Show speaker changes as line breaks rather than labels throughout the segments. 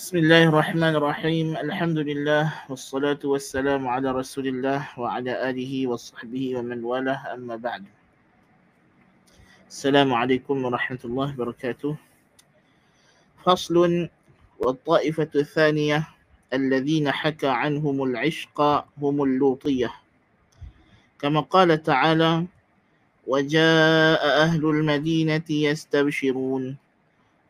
بسم الله الرحمن الرحيم. الحمد لله والصلاة والسلام على رسول الله وعلى آله وصحبه ومن والاه. أما بعد السلام عليكم ورحمة الله وبركاته. فصل والطائفة الثانية الذين حكى عنهم العشق هم اللوطية. كما قال تعالى وجاء أهل المدينة يستبشرون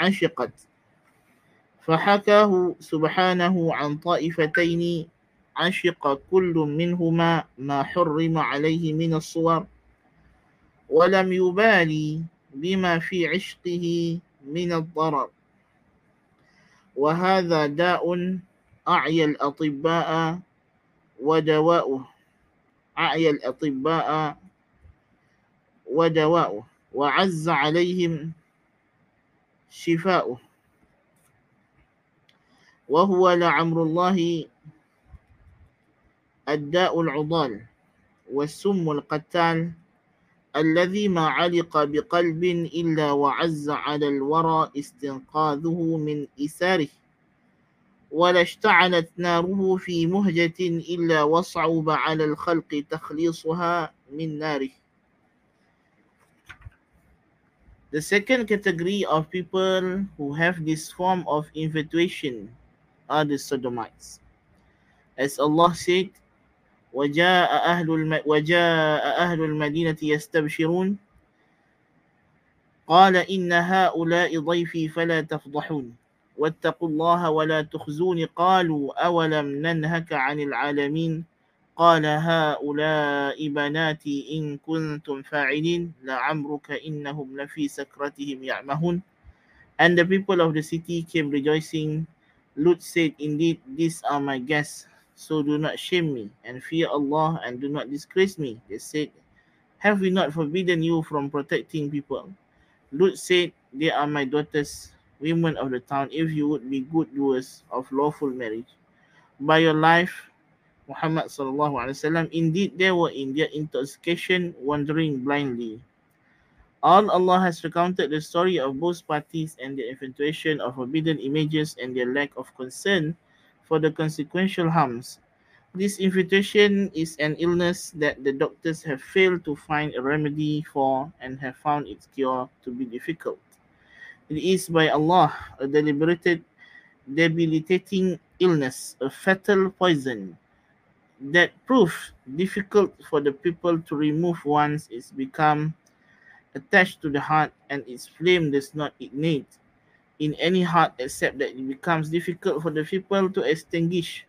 عشقت. فحكاه سبحانه عن طائفتين عشق كل منهما ما حرم عليه من الصور ولم يبالي بما في عشقه من الضرر. وهذا داء أعيا الأطباء ودواؤه. أعيا الأطباء ودواؤه. وعز عليهم شفاؤه. وهو لعمر الله الداء العضال والسم القتال الذي ما علق بقلب إلا وعز على الورى استنقاذه من إساره. ولا اشتعلت ناره في مهجة إلا وصعب على الخلق تخليصها من ناره. The second category of people who have this form of infatuation are the sodomites. As Allah said, وجاء أهل. وجاء أهل المدينة يستبشرون قال إن هؤلاء ضيفي فلا تفضحون واتقوا الله ولا تخزون قالوا أولم ننهك عن العالمين قال هؤلاء بناتي إن كنتم فاعلين لعمرك إنهم لفي سكرتهم يعمهون And the people of the city came rejoicing. Lut said, Indeed, these are my guests, so do not shame me, and fear Allah, and do not disgrace me. They said, Have we not forbidden you from protecting people? Lut said, They are my daughters, women of the town, if you would be good doers of lawful marriage. By your life, Muhammad sallallahu alaihi wasallam, indeed they were in their intoxication, wandering blindly. All Allah has recounted the story of both parties and their infatuation of forbidden images and their lack of concern for the consequential harms. This infatuation is an illness that the doctors have failed to find a remedy for and have found its cure to be difficult. It is by Allah a deliberated, debilitating illness, a fatal poison that proof difficult for the people to remove once it's become attached to the heart and its flame does not ignite in any heart except that it becomes difficult for the people to extinguish.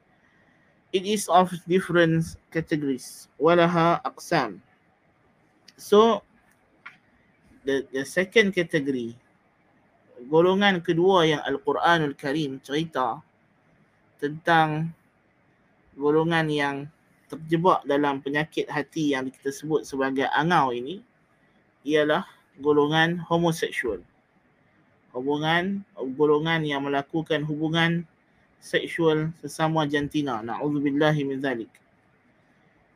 It is of different categories. Walaha aqsam. So the the second category golongan kedua yang Al-Quranul Karim cerita tentang golongan yang terjebak dalam penyakit hati yang kita sebut sebagai angau ini ialah golongan homoseksual. Hubungan golongan yang melakukan hubungan seksual sesama jantina. Nauzubillahi min zalik.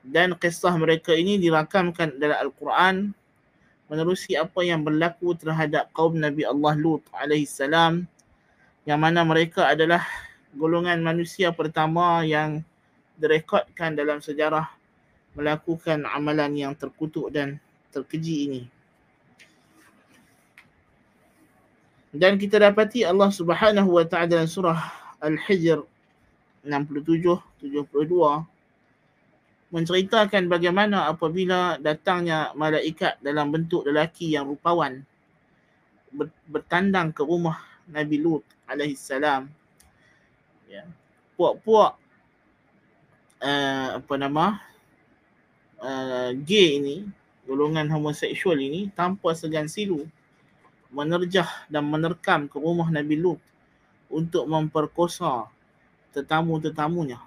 Dan kisah mereka ini dirakamkan dalam Al-Quran menerusi apa yang berlaku terhadap kaum Nabi Allah Lut alaihi salam yang mana mereka adalah golongan manusia pertama yang direkodkan dalam sejarah melakukan amalan yang terkutuk dan terkeji ini. Dan kita dapati Allah Subhanahu wa taala dalam surah Al-Hijr 67 72 menceritakan bagaimana apabila datangnya malaikat dalam bentuk lelaki yang rupawan bertandang ke rumah Nabi Lut alaihi salam ya puak-puak uh, apa nama uh, gay ini golongan homoseksual ini tanpa segan silu menerjah dan menerkam ke rumah Nabi Lut untuk memperkosa tetamu-tetamunya.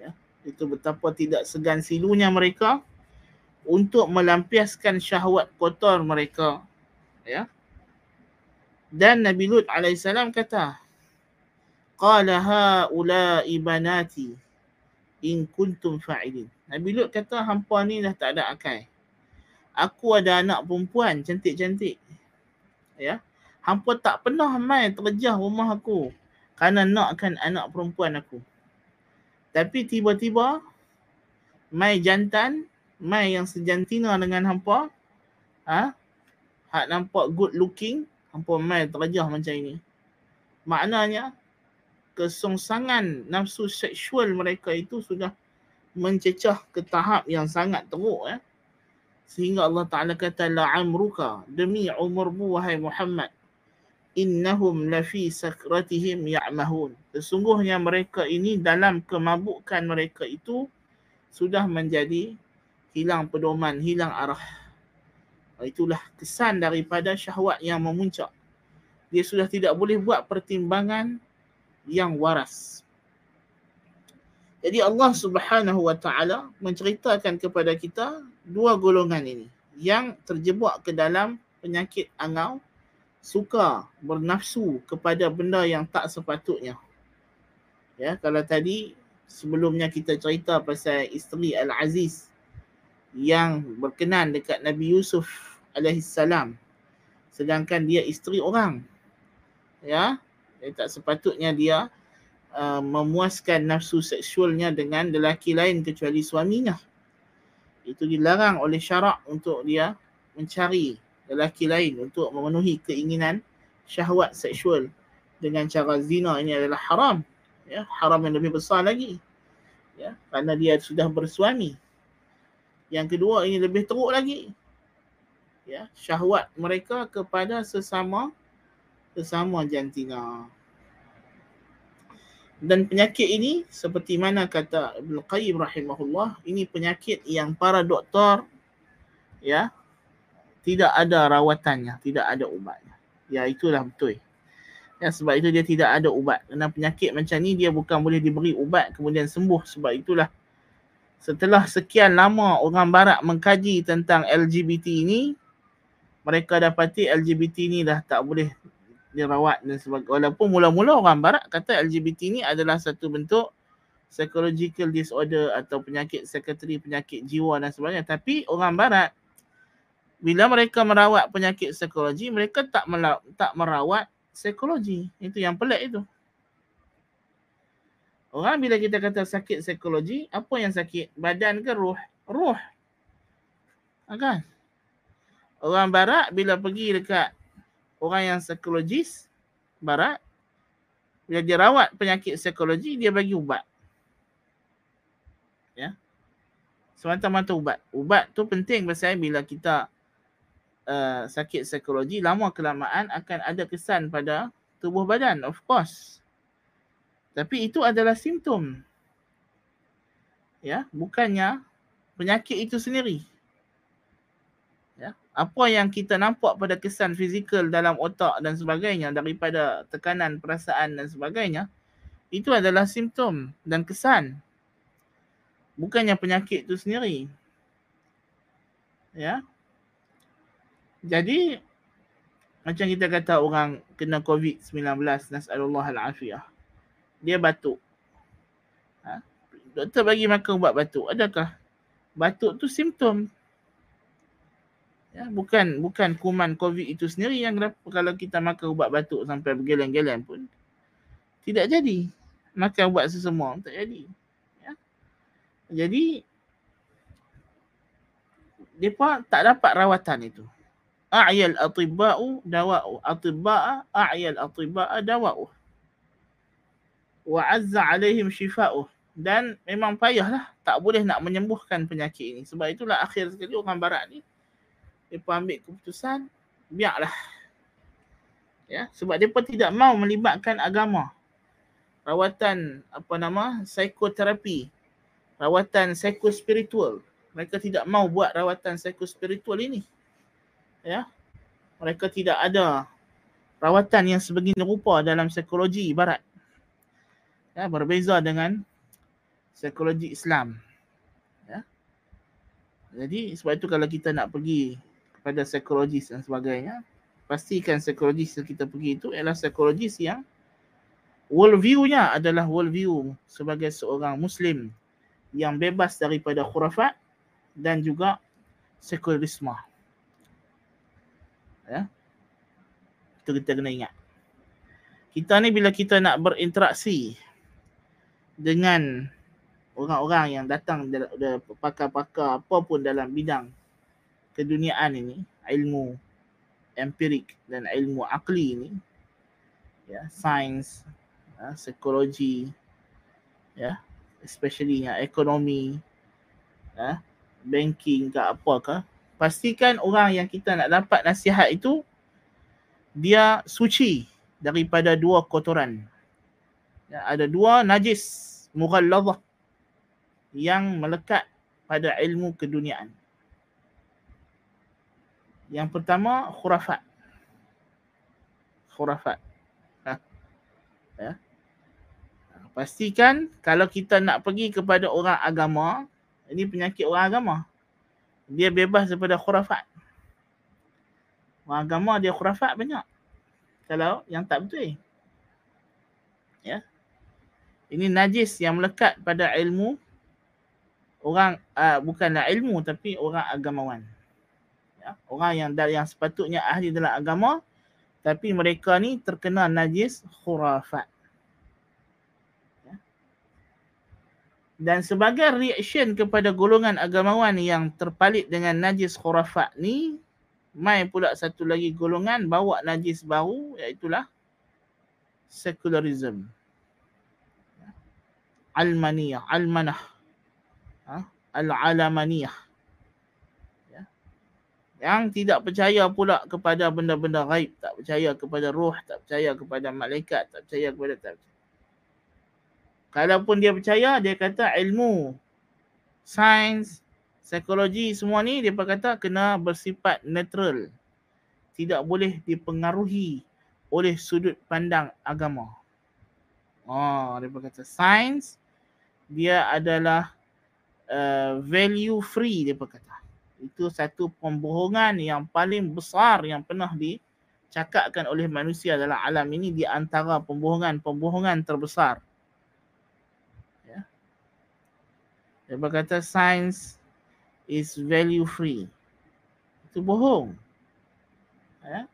Ya, itu betapa tidak segan silunya mereka untuk melampiaskan syahwat kotor mereka. Ya. Dan Nabi Lut alaihissalam kata, Qala ha'ula'i banati in kuntum fa'ilin. Nabi Lut kata, hampa ni dah tak ada akal. Aku ada anak perempuan cantik-cantik. Ya. Hampa tak pernah mai terjah rumah aku kerana nakkan anak perempuan aku. Tapi tiba-tiba mai jantan, mai yang sejantina dengan hampa, ha? Hak nampak good looking, hampa mai terjah macam ini. Maknanya kesongsangan nafsu seksual mereka itu sudah mencecah ke tahap yang sangat teruk ya. Sehingga Allah Ta'ala kata la'amruka demi umurmu wahai Muhammad innahum lafi sakratihim ya'mahun. Sesungguhnya mereka ini dalam kemabukan mereka itu sudah menjadi hilang pedoman, hilang arah. Itulah kesan daripada syahwat yang memuncak. Dia sudah tidak boleh buat pertimbangan yang waras. Jadi Allah Subhanahu wa taala menceritakan kepada kita dua golongan ini yang terjebak ke dalam penyakit angau suka bernafsu kepada benda yang tak sepatutnya. Ya, kalau tadi sebelumnya kita cerita pasal isteri Al-Aziz yang berkenan dekat Nabi Yusuf alaihi salam sedangkan dia isteri orang. Ya, dia tak sepatutnya dia uh, memuaskan nafsu seksualnya dengan lelaki lain kecuali suaminya. Itu dilarang oleh syarak untuk dia mencari lelaki lain untuk memenuhi keinginan syahwat seksual dengan cara zina ini adalah haram ya. Haram yang lebih besar lagi ya. Kerana dia sudah bersuami. Yang kedua ini lebih teruk lagi ya. Syahwat mereka kepada sesama sesama jantina dan penyakit ini seperti mana kata Ibn Qayyim rahimahullah ini penyakit yang para doktor ya tidak ada rawatannya, tidak ada ubatnya. Ya itulah betul. Ya sebab itu dia tidak ada ubat. Kerana penyakit macam ni dia bukan boleh diberi ubat kemudian sembuh sebab itulah setelah sekian lama orang barat mengkaji tentang LGBT ini mereka dapati LGBT ni dah tak boleh dirawat dan sebagainya. Walaupun mula-mula orang barat kata LGBT ni adalah satu bentuk psychological disorder atau penyakit psikiatri, penyakit jiwa dan sebagainya. Tapi orang barat bila mereka merawat penyakit psikologi, mereka tak mela- tak merawat psikologi. Itu yang pelik itu. Orang bila kita kata sakit psikologi, apa yang sakit? Badan ke? Roh. Ha, kan? Orang barat bila pergi dekat orang yang psikologis barat, bila dia rawat penyakit psikologi, dia bagi ubat. Ya. Semata-mata ubat. Ubat tu penting pasal bila kita uh, sakit psikologi lama kelamaan akan ada kesan pada tubuh badan of course tapi itu adalah simptom ya bukannya penyakit itu sendiri apa yang kita nampak pada kesan fizikal dalam otak dan sebagainya daripada tekanan perasaan dan sebagainya itu adalah simptom dan kesan bukannya penyakit itu sendiri ya jadi macam kita kata orang kena COVID-19 nasallallahu al-afiyah. Dia batuk. Ha? Doktor bagi makan ubat batuk. Adakah batuk tu simptom? Ya, bukan bukan kuman COVID itu sendiri yang kalau kita makan ubat batuk sampai bergeleng-geleng pun tidak jadi. Makan ubat sesemua tak jadi. Ya. Jadi depa tak dapat rawatan itu a'yal atibba'u dawa'u atibba'a a'yal atibba'a dawa'u wa azza alaihim shifa'u dan memang payahlah tak boleh nak menyembuhkan penyakit ini sebab itulah akhir sekali orang barat ni depa ambil keputusan biarlah ya sebab depa tidak mau melibatkan agama rawatan apa nama psikoterapi rawatan psikospiritual mereka tidak mau buat rawatan psikospiritual ini ya mereka tidak ada rawatan yang sebegini rupa dalam psikologi barat. Ya, berbeza dengan psikologi Islam. Ya. Jadi sebab itu kalau kita nak pergi kepada psikologis dan sebagainya, pastikan psikologis yang kita pergi itu ialah psikologis yang world view-nya adalah world view sebagai seorang Muslim yang bebas daripada khurafat dan juga sekularisme. Ya. Itu kita kena ingat. Kita ni bila kita nak berinteraksi dengan orang-orang yang datang dari pakar-pakar apa pun dalam bidang keduniaan ini, ilmu empirik dan ilmu akli ini, ya, sains, ya, psikologi, ya, especially yang ekonomi, ya, banking ke apa ke, pastikan orang yang kita nak dapat nasihat itu dia suci daripada dua kotoran. Ya, ada dua najis mughalladhah yang melekat pada ilmu keduniaan. Yang pertama khurafat. Khurafat. Ha. Ya. Pastikan kalau kita nak pergi kepada orang agama, ini penyakit orang agama. Dia bebas daripada khurafat. Orang agama dia khurafat banyak. Kalau yang tak betul. Ya. Ini najis yang melekat pada ilmu orang uh, bukanlah ilmu tapi orang agamawan. Ya. Orang yang yang sepatutnya ahli dalam agama tapi mereka ni terkena najis khurafat. Dan sebagai reaction kepada golongan agamawan yang terpalit dengan najis khurafat ni, mai pula satu lagi golongan bawa najis baru iaitulah secularism. Almaniyah, almanah. Ha? Al-alamaniyah. Ya. Yang tidak percaya pula kepada benda-benda gaib, tak percaya kepada roh, tak percaya kepada malaikat, tak percaya kepada tak percaya. Kalaupun dia percaya, dia kata ilmu, sains, psikologi semua ni dia kata kena bersifat netral. Tidak boleh dipengaruhi oleh sudut pandang agama. Oh, dia kata sains dia adalah uh, value free dia kata. Itu satu pembohongan yang paling besar yang pernah dicakapkan oleh manusia dalam alam ini di antara pembohongan-pembohongan terbesar. Dia berkata science is value free. Itu bohong. Ya?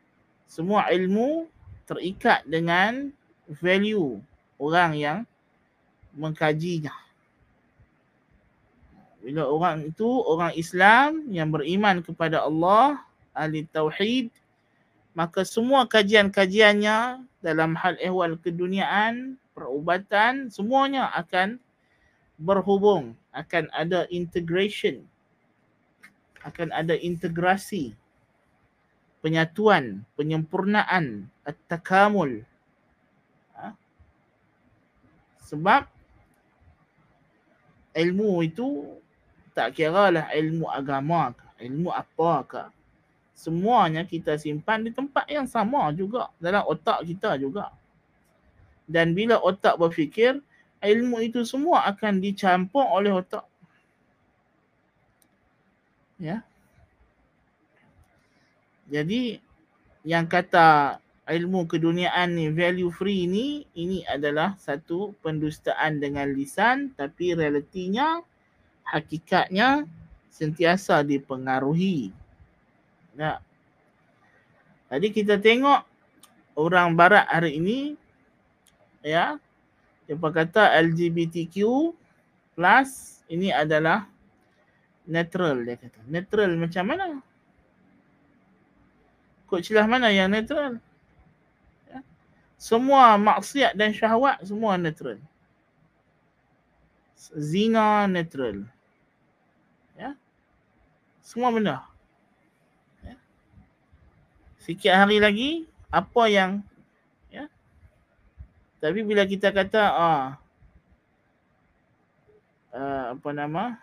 Semua ilmu terikat dengan value orang yang mengkajinya. Bila orang itu orang Islam yang beriman kepada Allah, ahli tauhid, maka semua kajian-kajiannya dalam hal ehwal keduniaan, perubatan, semuanya akan berhubung akan ada integration akan ada integrasi penyatuan penyempurnaan at-takamul ha? sebab ilmu itu tak kira lah ilmu agama ke ilmu apa ke semuanya kita simpan di tempat yang sama juga dalam otak kita juga dan bila otak berfikir ilmu itu semua akan dicampur oleh otak. Ya. Jadi yang kata ilmu keduniaan ni value free ni ini adalah satu pendustaan dengan lisan tapi realitinya hakikatnya sentiasa dipengaruhi. Ya. Jadi kita tengok orang barat hari ini ya dia kata LGBTQ plus ini adalah netral dia kata. Netral macam mana? Kod celah mana yang netral? Ya. Semua maksiat dan syahwat semua netral. Zina netral. Ya. Semua benda. Ya. Sikit hari lagi apa yang tapi bila kita kata ah uh, apa nama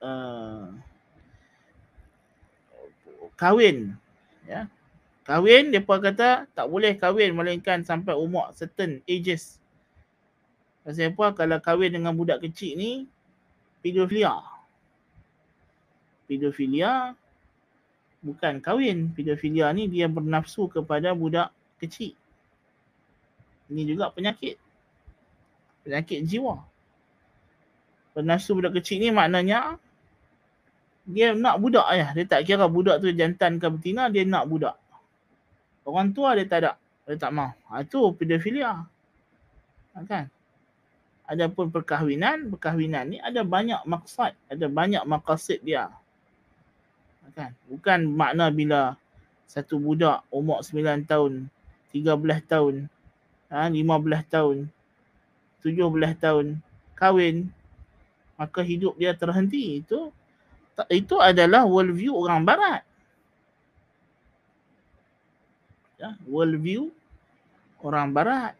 uh, kahwin ya Kahwin, mereka kata tak boleh kahwin melainkan sampai umur certain ages. Pasal apa? Kalau kahwin dengan budak kecil ni, pedofilia. Pedofilia bukan kahwin. Pedofilia ni dia bernafsu kepada budak kecil. Ini juga penyakit. Penyakit jiwa. Bernafsu budak kecil ni maknanya dia nak budak ya. Dia tak kira budak tu jantan ke betina, dia nak budak. Orang tua dia tak ada. Dia tak mau. Ha, itu pedofilia. Ha, kan? Adapun perkahwinan, perkahwinan ni ada banyak maksud, ada banyak maqasid dia. Ha, kan? Bukan makna bila satu budak umur 9 tahun, 13 tahun, ha, 15 tahun, 17 tahun kahwin, maka hidup dia terhenti. Itu itu adalah worldview orang barat ya, world view orang barat.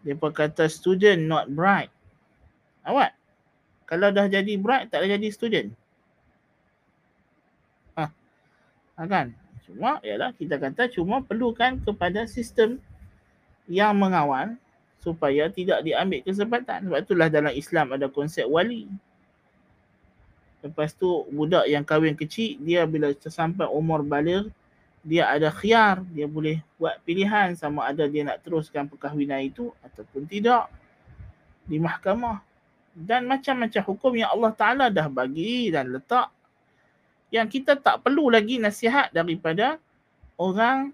Dia kata student not bright. Awak, kalau dah jadi bright, tak jadi student. Ha. Ha kan? Cuma, ialah kita kata cuma perlukan kepada sistem yang mengawal supaya tidak diambil kesempatan. Sebab itulah dalam Islam ada konsep wali. Lepas tu budak yang kahwin kecil, dia bila sampai umur balik, dia ada khiar, dia boleh buat pilihan sama ada dia nak teruskan perkahwinan itu ataupun tidak di mahkamah. Dan macam-macam hukum yang Allah Ta'ala dah bagi dan letak yang kita tak perlu lagi nasihat daripada orang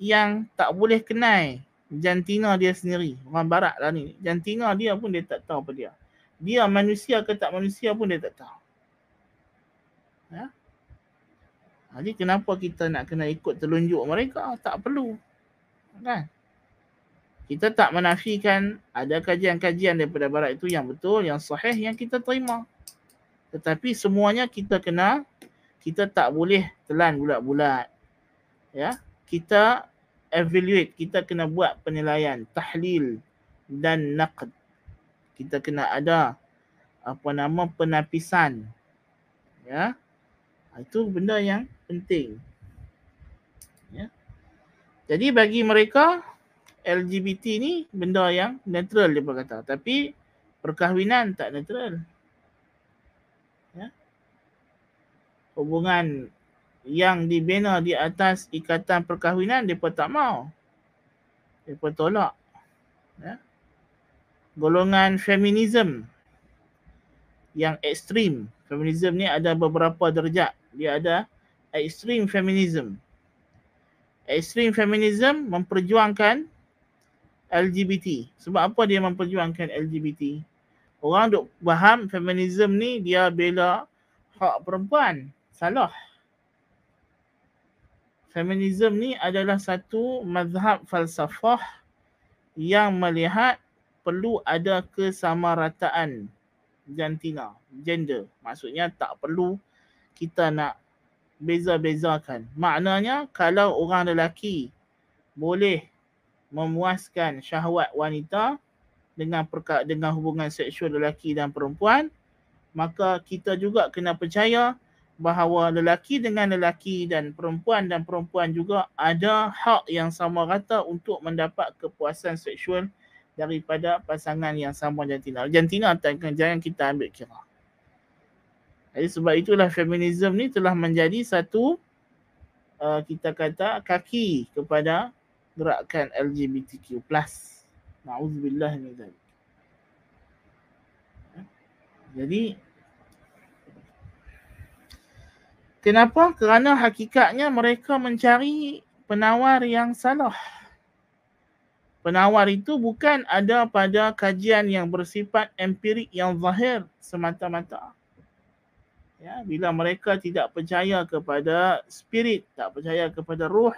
yang tak boleh kenal jantina dia sendiri. Orang barat lah ni. Jantina dia pun dia tak tahu apa dia. Dia manusia ke tak manusia pun dia tak tahu. Ya? Jadi kenapa kita nak kena ikut telunjuk mereka? Tak perlu. Kan? Kita tak menafikan ada kajian-kajian daripada barat itu yang betul, yang sahih, yang kita terima. Tetapi semuanya kita kena, kita tak boleh telan bulat-bulat. Ya, Kita evaluate, kita kena buat penilaian, tahlil dan naqd. Kita kena ada apa nama penapisan. Ya, Itu benda yang penting. Ya. Jadi bagi mereka LGBT ni benda yang netral dia berkata. Tapi perkahwinan tak netral. Ya. Hubungan yang dibina di atas ikatan perkahwinan pun tak mau. Pun tolak. Ya. Golongan feminism yang ekstrim. Feminism ni ada beberapa derajat. Dia ada extreme feminism. Extreme feminism memperjuangkan LGBT. Sebab apa dia memperjuangkan LGBT? Orang duk faham feminism ni dia bela hak perempuan. Salah. Feminism ni adalah satu mazhab falsafah yang melihat perlu ada kesamarataan jantina, gender. Maksudnya tak perlu kita nak beza-bezakan. Maknanya kalau orang lelaki boleh memuaskan syahwat wanita dengan perka- dengan hubungan seksual lelaki dan perempuan, maka kita juga kena percaya bahawa lelaki dengan lelaki dan perempuan dan perempuan juga ada hak yang sama rata untuk mendapat kepuasan seksual daripada pasangan yang sama jantina. Jantina jangan kita ambil kira. Jadi sebab itulah feminisme ni telah menjadi satu uh, kita kata kaki kepada gerakan LGBTQ+. Nauzubillah min zalik. Jadi kenapa? Kerana hakikatnya mereka mencari penawar yang salah. Penawar itu bukan ada pada kajian yang bersifat empirik yang zahir semata-mata. Ya, bila mereka tidak percaya kepada spirit, tak percaya kepada ruh,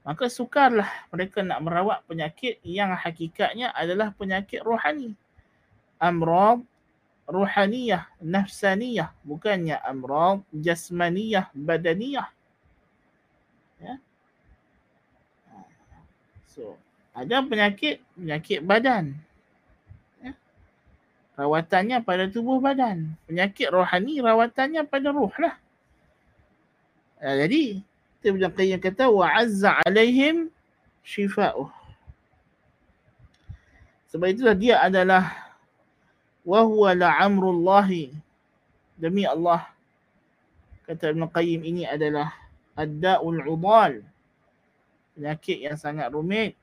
maka sukarlah mereka nak merawat penyakit yang hakikatnya adalah penyakit rohani. Amrad ruhaniyah, nafsaniyah, bukannya amrad jasmaniyah, badaniyah. Ya. So, ada penyakit, penyakit badan rawatannya pada tubuh badan. Penyakit rohani rawatannya pada ruh lah. Uh, jadi Ibn Qayyim kata wa azza alaihim shifa'uh. Sebab itulah dia adalah wa huwa la'amrullahi demi Allah kata Ibn Qayyim ini adalah ad-da'ul udal penyakit yang sangat rumit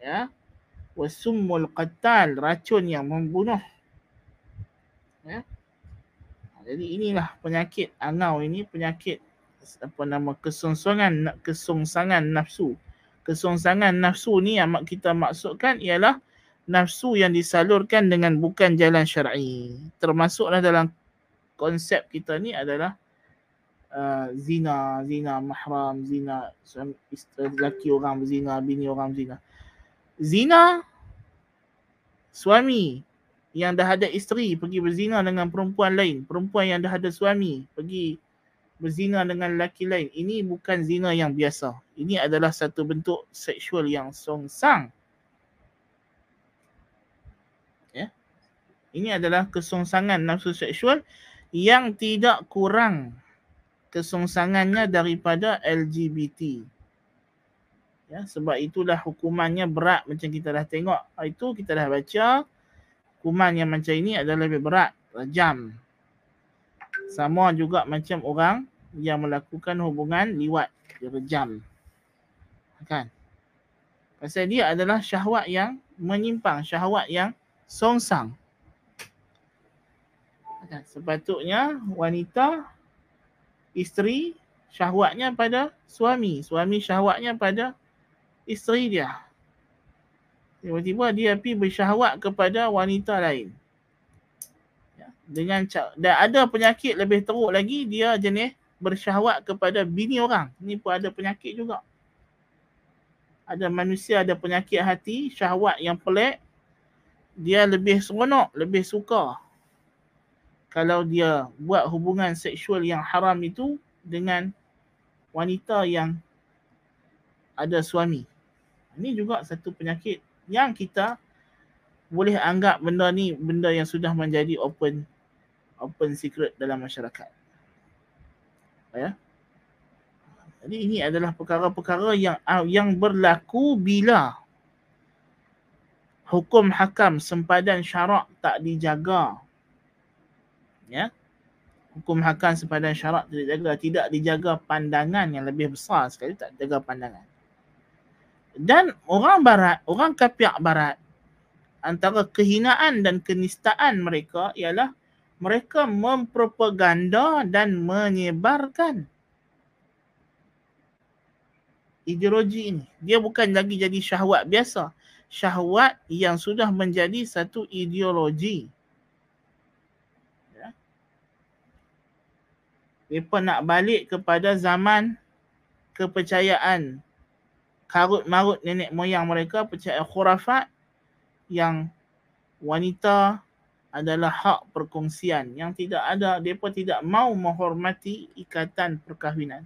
ya. Wasummul qattal racun yang membunuh ya. Jadi inilah penyakit angau ini penyakit apa nama kesongsongan kesongsangan nafsu. Kesongsangan nafsu ni yang kita maksudkan ialah nafsu yang disalurkan dengan bukan jalan syar'i. Termasuklah dalam konsep kita ni adalah uh, zina, zina mahram, zina lelaki orang berzina, bini orang berzina. Zina suami yang dah ada isteri pergi berzina dengan perempuan lain, perempuan yang dah ada suami pergi berzina dengan lelaki lain. Ini bukan zina yang biasa. Ini adalah satu bentuk seksual yang songsang. Ini adalah kesongsangan nafsu seksual yang tidak kurang kesongsangannya daripada LGBT. Ya, sebab itulah hukumannya berat macam kita dah tengok. Itu kita dah baca. Hukuman yang macam ini adalah lebih berat. Rajam. Sama juga macam orang yang melakukan hubungan liwat. Dia rejam. Kan? Pasal dia adalah syahwat yang menyimpang. Syahwat yang songsang. Kan? Sepatutnya wanita, isteri syahwatnya pada suami. Suami syahwatnya pada isteri dia. Tiba-tiba dia pergi bersyahwat kepada wanita lain dengan dan ada penyakit lebih teruk lagi dia jenis bersyahwat kepada bini orang. Ni pun ada penyakit juga. Ada manusia ada penyakit hati, syahwat yang pelik. Dia lebih seronok, lebih suka. Kalau dia buat hubungan seksual yang haram itu dengan wanita yang ada suami. Ini juga satu penyakit yang kita boleh anggap benda ni benda yang sudah menjadi open open secret dalam masyarakat. Ya. Jadi ini adalah perkara-perkara yang yang berlaku bila hukum hakam sempadan syarak tak dijaga. Ya. Hukum hakam sempadan syarak tidak dijaga, tidak dijaga pandangan yang lebih besar sekali tak dijaga pandangan. Dan orang barat, orang kapiak barat antara kehinaan dan kenistaan mereka ialah mereka mempropaganda dan menyebarkan ideologi ini. Dia bukan lagi jadi syahwat biasa. Syahwat yang sudah menjadi satu ideologi. Mereka nak balik kepada zaman kepercayaan karut marut nenek moyang mereka percaya khurafat yang wanita adalah hak perkongsian. Yang tidak ada mereka tidak mau menghormati ikatan perkahwinan.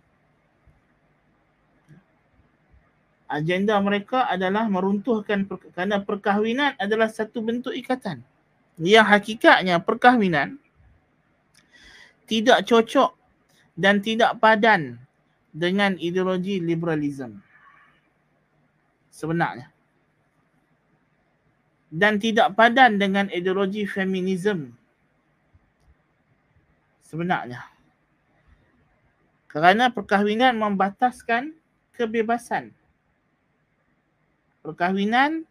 Agenda mereka adalah meruntuhkan kerana perkahwinan adalah satu bentuk ikatan. Yang hakikatnya perkahwinan tidak cocok dan tidak padan dengan ideologi liberalisme sebenarnya dan tidak padan dengan ideologi feminisme sebenarnya. Kerana perkahwinan membataskan kebebasan. Perkahwinan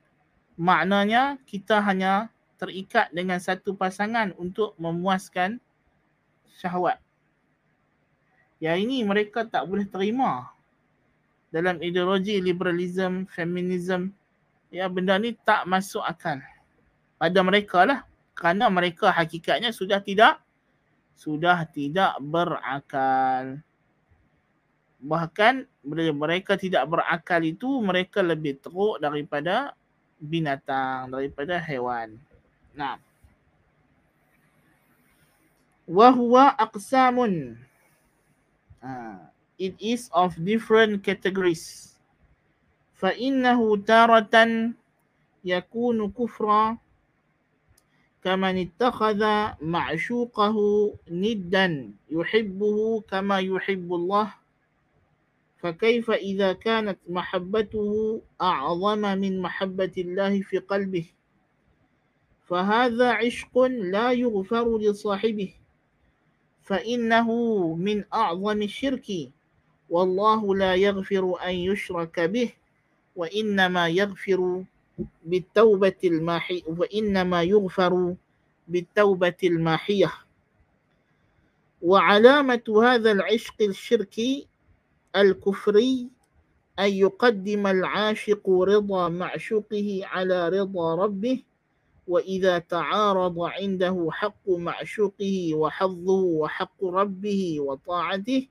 maknanya kita hanya terikat dengan satu pasangan untuk memuaskan syahwat. Yang ini mereka tak boleh terima. Dalam ideologi liberalisme, feminisme ya benda ni tak masuk akal. Pada mereka lah. Kerana mereka hakikatnya sudah tidak sudah tidak berakal. Bahkan bila mereka tidak berakal itu mereka lebih teruk daripada binatang daripada haiwan nah. Wa huwa aqsamun uh, it is of different categories فإنه تارة يكون كفرا كمن اتخذ معشوقه ندا يحبه كما يحب الله فكيف إذا كانت محبته أعظم من محبة الله في قلبه فهذا عشق لا يغفر لصاحبه فإنه من أعظم الشرك. والله لا يغفر أن يشرك به وإنما يغفر بالتوبة الماحية وإنما يغفر بالتوبة الماحية. وعلامة هذا العشق الشركي الكفري أن يقدم العاشق رضا معشوقه على رضا ربه وإذا تعارض عنده حق معشوقه وحظه وحق ربه وطاعته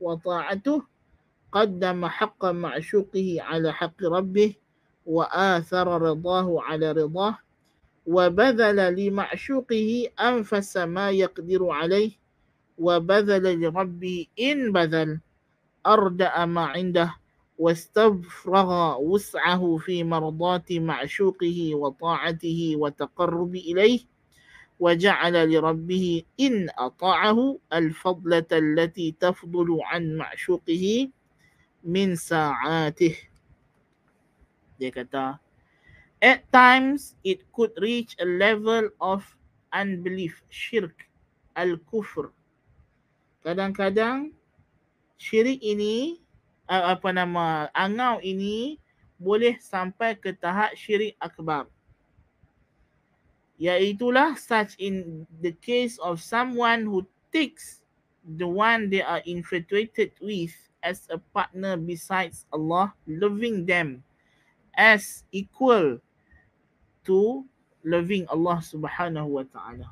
وطاعته قدم حق معشوقه على حق ربه وآثر رضاه على رضاه وبذل لمعشوقه أنفس ما يقدر عليه وبذل لربه إن بذل أردأ ما عنده. واستفرغ وسعه في مرضاة معشوقه وطاعته وتقرب إليه وجعل لربه إن أطاعه الفضلة التي تفضل عن معشوقه من ساعاته. Dia at times it could reach a level of unbelief syirk al-kufr. Kadang-kadang syirik ini apa nama angau ini boleh sampai ke tahap syirik akbar iaitulah such in the case of someone who takes the one they are infatuated with as a partner besides Allah loving them as equal to loving Allah Subhanahu wa taala.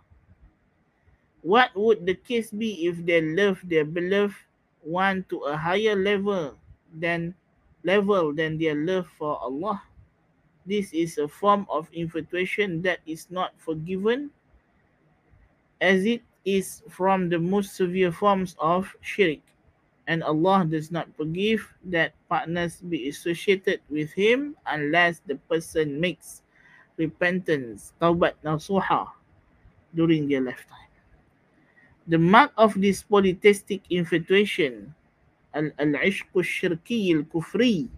What would the case be if they love their beloved one to a higher level than level than their love for Allah? This is a form of infatuation that is not forgiven as it is from the most severe forms of shirk and Allah does not forgive that partners be associated with him unless the person makes repentance, taubat nasuha during their lifetime. The mark of this polytheistic infatuation, al-ishq al-shirki al-kufri,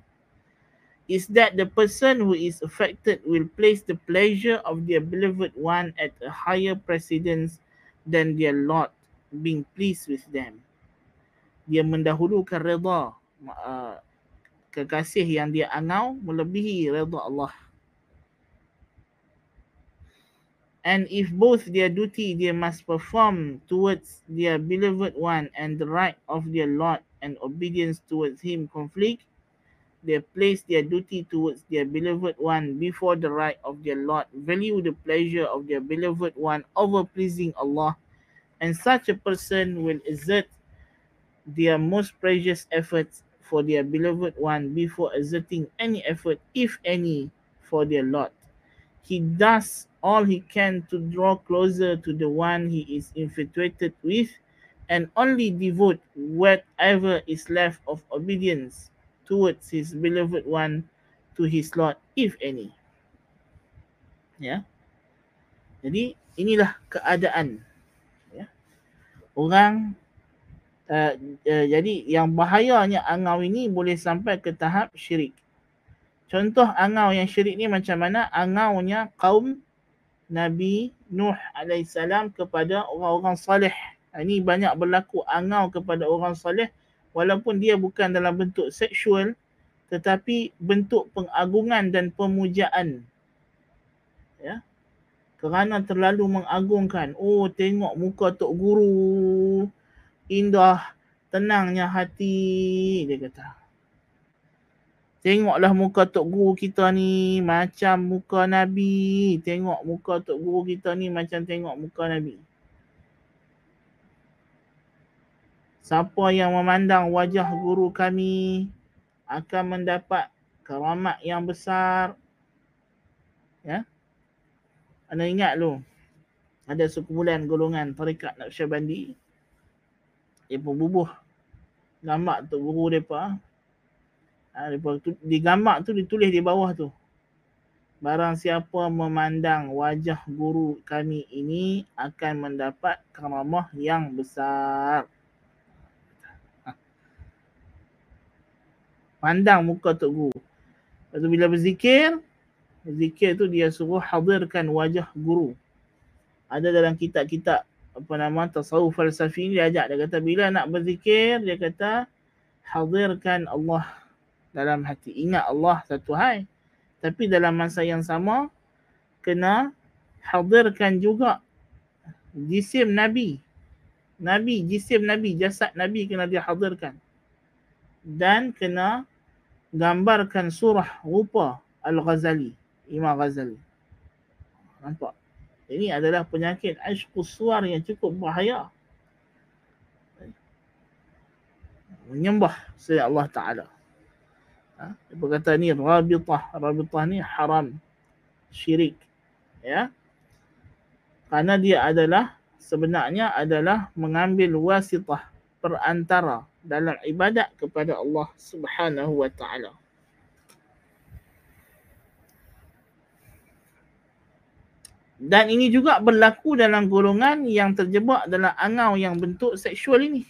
is that the person who is affected will place the pleasure of their beloved one at a higher precedence than their Lord being pleased with them dia mendahulukan redha uh, kekasih yang dia angau melebihi redha Allah. And if both their duty they must perform towards their beloved one and the right of their Lord and obedience towards him conflict, they place their duty towards their beloved one before the right of their Lord, value the pleasure of their beloved one over pleasing Allah, and such a person will exert their most precious efforts for their beloved one before exerting any effort, if any, for their Lord. He does all he can to draw closer to the one he is infatuated with and only devote whatever is left of obedience towards his beloved one to his Lord, if any. Ya. Jadi inilah keadaan ya. Orang uh, uh, jadi yang bahayanya angau ini boleh sampai ke tahap syirik. Contoh angau yang syirik ni macam mana? Angaunya kaum Nabi Nuh AS kepada orang-orang salih. Ini banyak berlaku angau kepada orang salih walaupun dia bukan dalam bentuk seksual tetapi bentuk pengagungan dan pemujaan. Ya. Kerana terlalu mengagungkan. Oh tengok muka tok guru indah, tenangnya hati, dia kata. Tengoklah muka Tok Guru kita ni macam muka Nabi. Tengok muka Tok Guru kita ni macam tengok muka Nabi. Siapa yang memandang wajah guru kami akan mendapat keramat yang besar. Ya. Anda ingat lu? Ada sekumpulan golongan tarikat Naqsyabandi dia pun bubuh gambar tu guru depa ha, depa tu di gambar tu ditulis di bawah tu barang siapa memandang wajah guru kami ini akan mendapat karamah yang besar Pandang muka Tok Guru. Lepas tu bila berzikir, berzikir tu dia suruh hadirkan wajah guru. Ada dalam kitab-kitab apa nama tasawuf falsafi ni dia ajak dia kata bila nak berzikir dia kata hadirkan Allah dalam hati. Ingat Allah satu hai. Tapi dalam masa yang sama kena hadirkan juga jisim Nabi. Nabi, jisim Nabi, jasad Nabi kena dihadirkan. Dan kena gambarkan surah rupa Al-Ghazali, Imam Ghazali. Nampak? Ini adalah penyakit ashqus suar yang cukup bahaya. Menyembah saya Allah Ta'ala. Ha? Dia berkata ni rabitah. Rabitah ni haram. Syirik. Ya. Karena dia adalah sebenarnya adalah mengambil wasitah perantara dalam ibadat kepada Allah Subhanahu wa taala. Dan ini juga berlaku dalam golongan yang terjebak dalam angau yang bentuk seksual ini.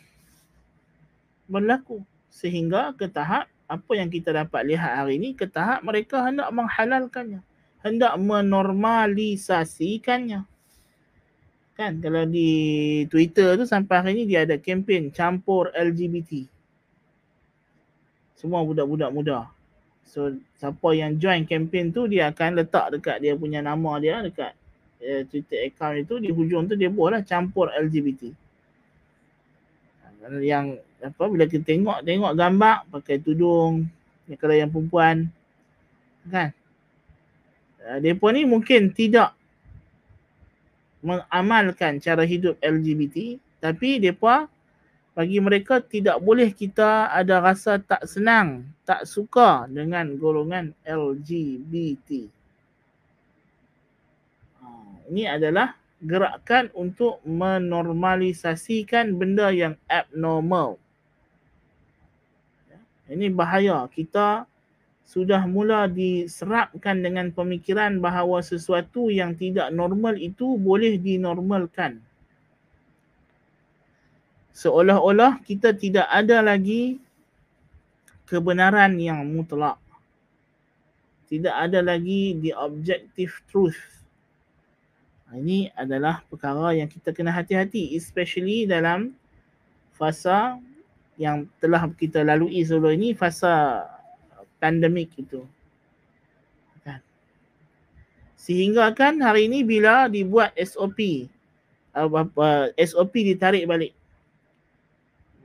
Berlaku sehingga ke tahap apa yang kita dapat lihat hari ini ke tahap mereka hendak menghalalkannya, hendak menormalisasikannya. Kan kalau di Twitter tu sampai hari ni dia ada kempen campur LGBT. Semua budak-budak muda. So siapa yang join kempen tu dia akan letak dekat dia punya nama dia dekat uh, Twitter account itu di hujung tu dia buatlah campur LGBT. Yang apa bila kita tengok tengok gambar pakai tudung kalau yang perempuan kan uh, depa ni mungkin tidak mengamalkan cara hidup LGBT tapi depa bagi mereka tidak boleh kita ada rasa tak senang, tak suka dengan golongan LGBT ini adalah gerakan untuk menormalisasikan benda yang abnormal. Ini bahaya. Kita sudah mula diserapkan dengan pemikiran bahawa sesuatu yang tidak normal itu boleh dinormalkan. Seolah-olah kita tidak ada lagi kebenaran yang mutlak. Tidak ada lagi the objective truth. Ini adalah perkara yang kita kena hati-hati especially dalam fasa yang telah kita lalui sebelum ini fasa pandemik itu. Kan? Sehingga kan hari ini bila dibuat SOP apa SOP ditarik balik.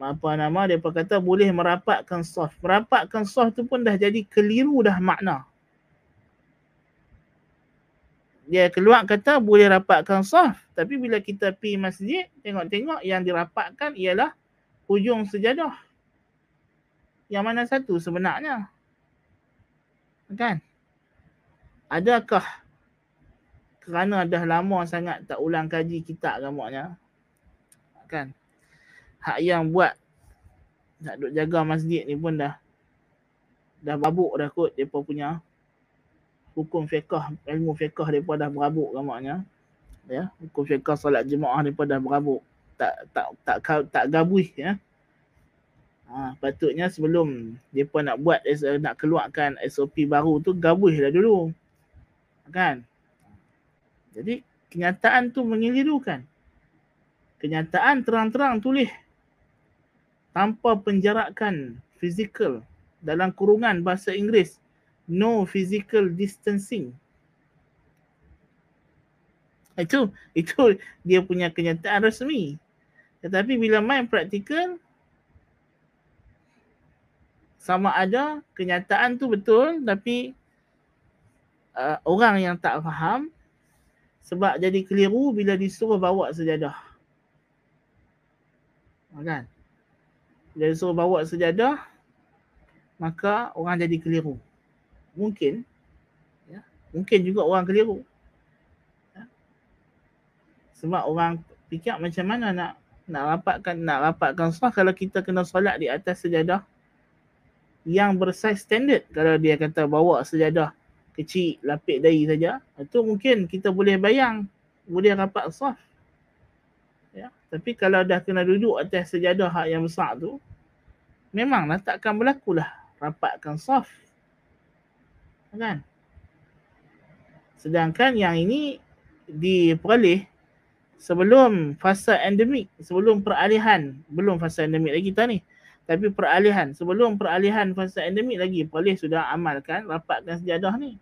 Apa nama dia kata boleh merapatkan soft. Merapatkan soft tu pun dah jadi keliru dah makna dia keluar kata boleh rapatkan saf tapi bila kita pergi masjid tengok-tengok yang dirapatkan ialah hujung sejadah yang mana satu sebenarnya kan adakah kerana dah lama sangat tak ulang kaji kitab gambarnya kan hak yang buat nak duk jaga masjid ni pun dah dah babuk dah kot depa punya hukum fiqah, ilmu fiqah depa dah berabuk gamaknya. Ya, hukum fiqah solat jemaah depa dah berabuk. Tak tak tak tak, tak gabuih ya. Ha, patutnya sebelum depa nak buat nak keluarkan SOP baru tu gabuih dah dulu. Kan? Jadi kenyataan tu mengelirukan. Kenyataan terang-terang tulis tanpa penjarakan fizikal dalam kurungan bahasa Inggeris no physical distancing. Itu itu dia punya kenyataan resmi. Tetapi bila main praktikal sama ada kenyataan tu betul tapi uh, orang yang tak faham sebab jadi keliru bila disuruh bawa sejadah. Kan? Bila disuruh bawa sejadah maka orang jadi keliru mungkin ya, mungkin juga orang keliru ya. sebab orang fikir macam mana nak nak rapatkan nak rapatkan solat kalau kita kena solat di atas sejadah yang bersaiz standard kalau dia kata bawa sejadah kecil lapik dahi saja itu mungkin kita boleh bayang boleh rapat saf ya tapi kalau dah kena duduk atas sejadah yang besar tu memanglah takkan berlaku lah rapatkan saf. Kan? Sedangkan yang ini diperoleh sebelum fasa endemik, sebelum peralihan, belum fasa endemik lagi kita ni. Tapi peralihan, sebelum peralihan fasa endemik lagi, boleh sudah amalkan, rapatkan sejadah ni.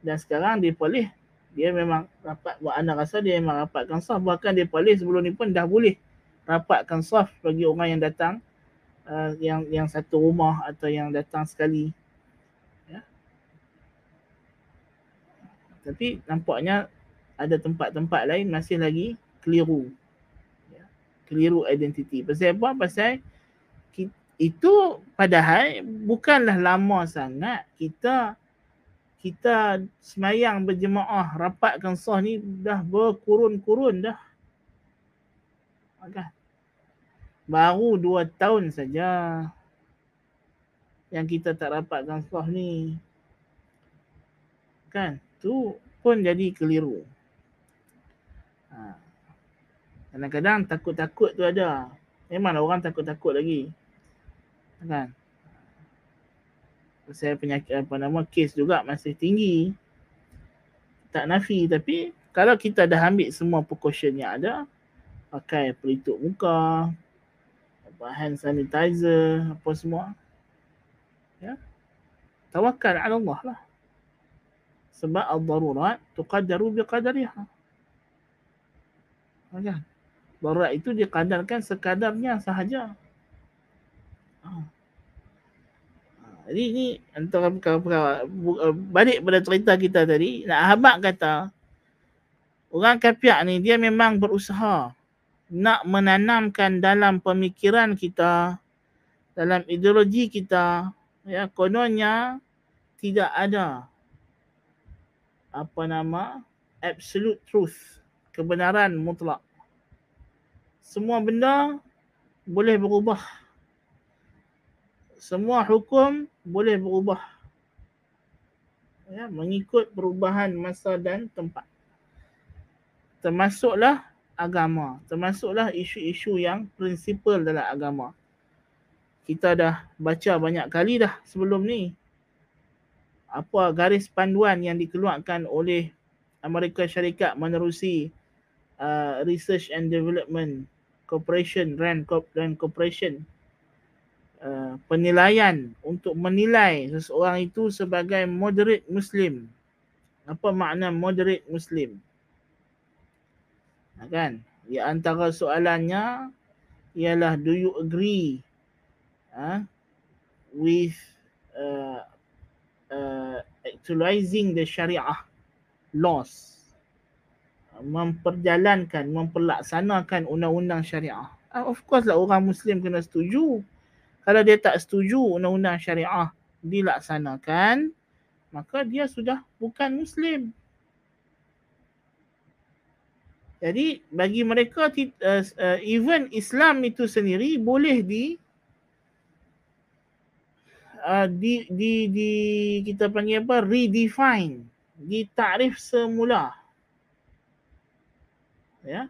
Dan sekarang dia boleh, dia memang rapat, buat anda rasa dia memang rapatkan saf. Bahkan dia boleh sebelum ni pun dah boleh rapatkan saf bagi orang yang datang uh, yang yang satu rumah atau yang datang sekali. Ya. Tapi nampaknya ada tempat-tempat lain masih lagi keliru. Ya. Keliru identiti. Pasal apa? Pasal itu padahal bukanlah lama sangat kita kita semayang berjemaah rapatkan sah ni dah berkurun-kurun dah. Kan? Baru dua tahun saja yang kita tak rapatkan sah ni. Kan? Tu pun jadi keliru. Ha. Kadang-kadang takut-takut tu ada. Memang orang takut-takut lagi kan saya penyakit apa nama kes juga masih tinggi. Tak nafi tapi kalau kita dah ambil semua precaution yang ada pakai pelitup muka apa hand sanitizer apa semua ya tawakal ala Allah lah. Sebab al-darurat tuqaddaru biqadariha. Kan darurat itu dikadarkan sekadarnya sahaja. Ha. Jadi ni antara perkara eh, balik pada cerita kita tadi, nak habak kata orang kapiak ni dia memang berusaha nak menanamkan dalam pemikiran kita, dalam ideologi kita, ya kononnya tidak ada apa nama absolute truth, kebenaran mutlak. Semua benda boleh berubah semua hukum boleh berubah ya, mengikut perubahan masa dan tempat. Termasuklah agama, termasuklah isu-isu yang prinsipal dalam agama. Kita dah baca banyak kali dah sebelum ni. Apa garis panduan yang dikeluarkan oleh Amerika Syarikat menerusi uh, Research and Development Corporation, RAND, RAND Corporation Uh, penilaian untuk menilai seseorang itu sebagai moderate Muslim. Apa makna moderate Muslim? Ha, kan? Di antara soalannya ialah do you agree uh, with uh, uh, actualizing the Sharia laws? Memperjalankan, memperlaksanakan undang-undang syariah. Uh, of course lah orang Muslim kena setuju kalau dia tak setuju undang-undang syariah dilaksanakan, maka dia sudah bukan Muslim. Jadi bagi mereka uh, uh, even Islam itu sendiri boleh di uh, di, di di kita panggil apa redefine, ditakrif semula. Ya.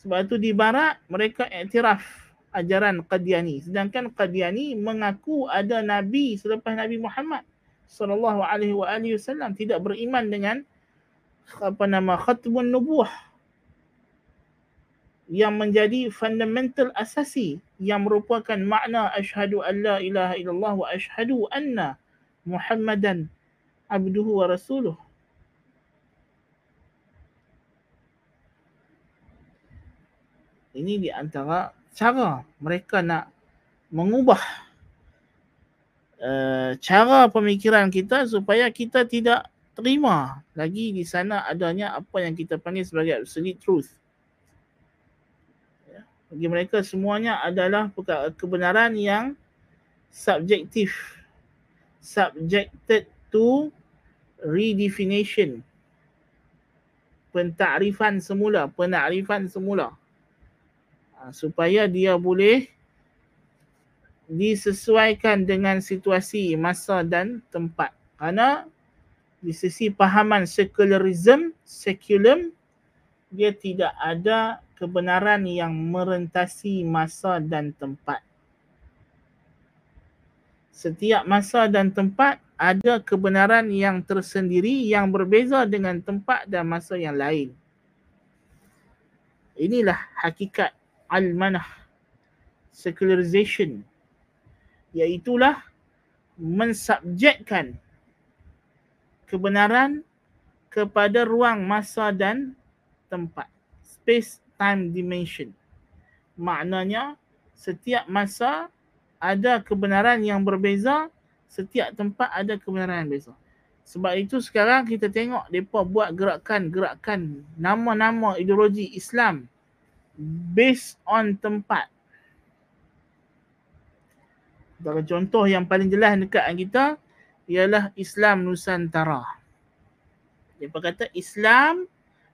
Sebab itu di barat mereka iktiraf ajaran Qadiani. Sedangkan Qadiani mengaku ada nabi selepas Nabi Muhammad sallallahu alaihi wasallam tidak beriman dengan apa nama khatmun nubuah yang menjadi fundamental asasi yang merupakan makna asyhadu an la ilaha illallah wa asyhadu anna muhammadan abduhu wa rasuluh ini di antara cara mereka nak mengubah uh, cara pemikiran kita supaya kita tidak terima lagi di sana adanya apa yang kita panggil sebagai absolute truth. Ya. Bagi mereka semuanya adalah kebenaran yang subjektif. Subjected to redefinition. Pentakrifan semula, penakrifan semula. Ha, supaya dia boleh disesuaikan dengan situasi masa dan tempat. Kerana di sisi pahaman secularism, seculum, dia tidak ada kebenaran yang merentasi masa dan tempat. Setiap masa dan tempat ada kebenaran yang tersendiri yang berbeza dengan tempat dan masa yang lain. Inilah hakikat al-manah secularization iaitulah mensubjekkan kebenaran kepada ruang masa dan tempat space time dimension. Maknanya setiap masa ada kebenaran yang berbeza setiap tempat ada kebenaran yang berbeza. Sebab itu sekarang kita tengok depa buat gerakan-gerakan nama-nama ideologi Islam based on tempat. Bagi contoh yang paling jelas dekat kita ialah Islam Nusantara. Dia kata Islam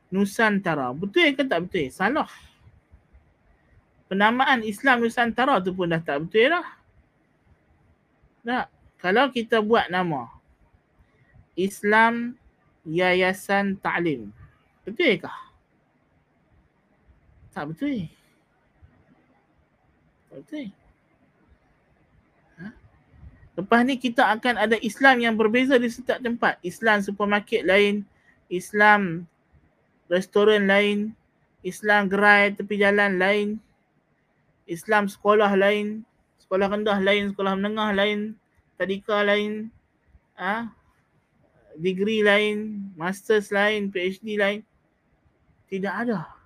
Nusantara. Betul ke tak betul? Salah. Penamaan Islam Nusantara tu pun dah tak betul dah. Tak. Kalau kita buat nama Islam Yayasan Ta'lim. Betul ke? Tak betul. Tak betul. Ha? Lepas ni kita akan ada Islam yang berbeza di setiap tempat. Islam supermarket lain, Islam restoran lain, Islam gerai tepi jalan lain, Islam sekolah lain, sekolah rendah lain, sekolah menengah lain, tadika lain, ah, ha? degree lain, masters lain, PhD lain. Tidak ada.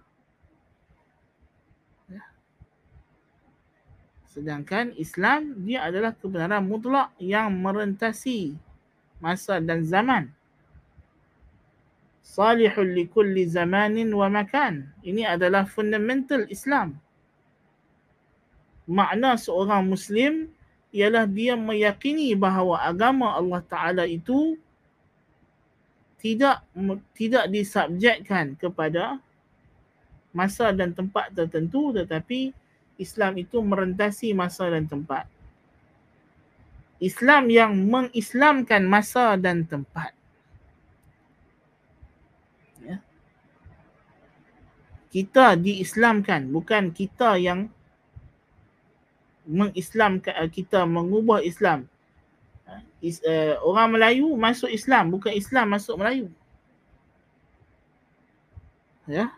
Sedangkan Islam dia adalah kebenaran mutlak yang merentasi masa dan zaman. Salihul li kulli zamanin wa makan. Ini adalah fundamental Islam. Makna seorang Muslim ialah dia meyakini bahawa agama Allah Ta'ala itu tidak tidak disubjekkan kepada masa dan tempat tertentu tetapi Islam itu merentasi masa dan tempat. Islam yang mengislamkan masa dan tempat. Ya. Kita diislamkan, bukan kita yang mengislamkan eh, kita mengubah Islam. Is, uh, orang Melayu masuk Islam, bukan Islam masuk Melayu. Ya.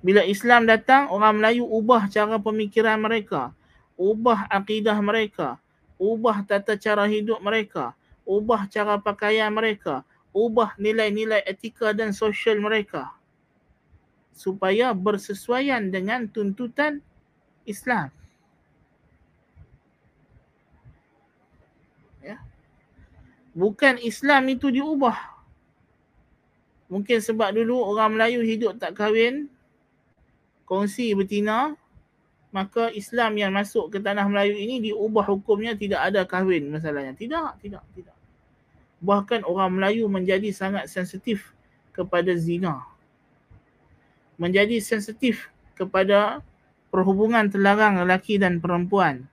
Bila Islam datang, orang Melayu ubah cara pemikiran mereka. Ubah akidah mereka. Ubah tata cara hidup mereka. Ubah cara pakaian mereka. Ubah nilai-nilai etika dan sosial mereka. Supaya bersesuaian dengan tuntutan Islam. Ya. Bukan Islam itu diubah. Mungkin sebab dulu orang Melayu hidup tak kahwin, kongsi betina maka Islam yang masuk ke tanah Melayu ini diubah hukumnya tidak ada kahwin masalahnya. Tidak tidak tidak. Bahkan orang Melayu menjadi sangat sensitif kepada zina. Menjadi sensitif kepada perhubungan terlarang lelaki dan perempuan.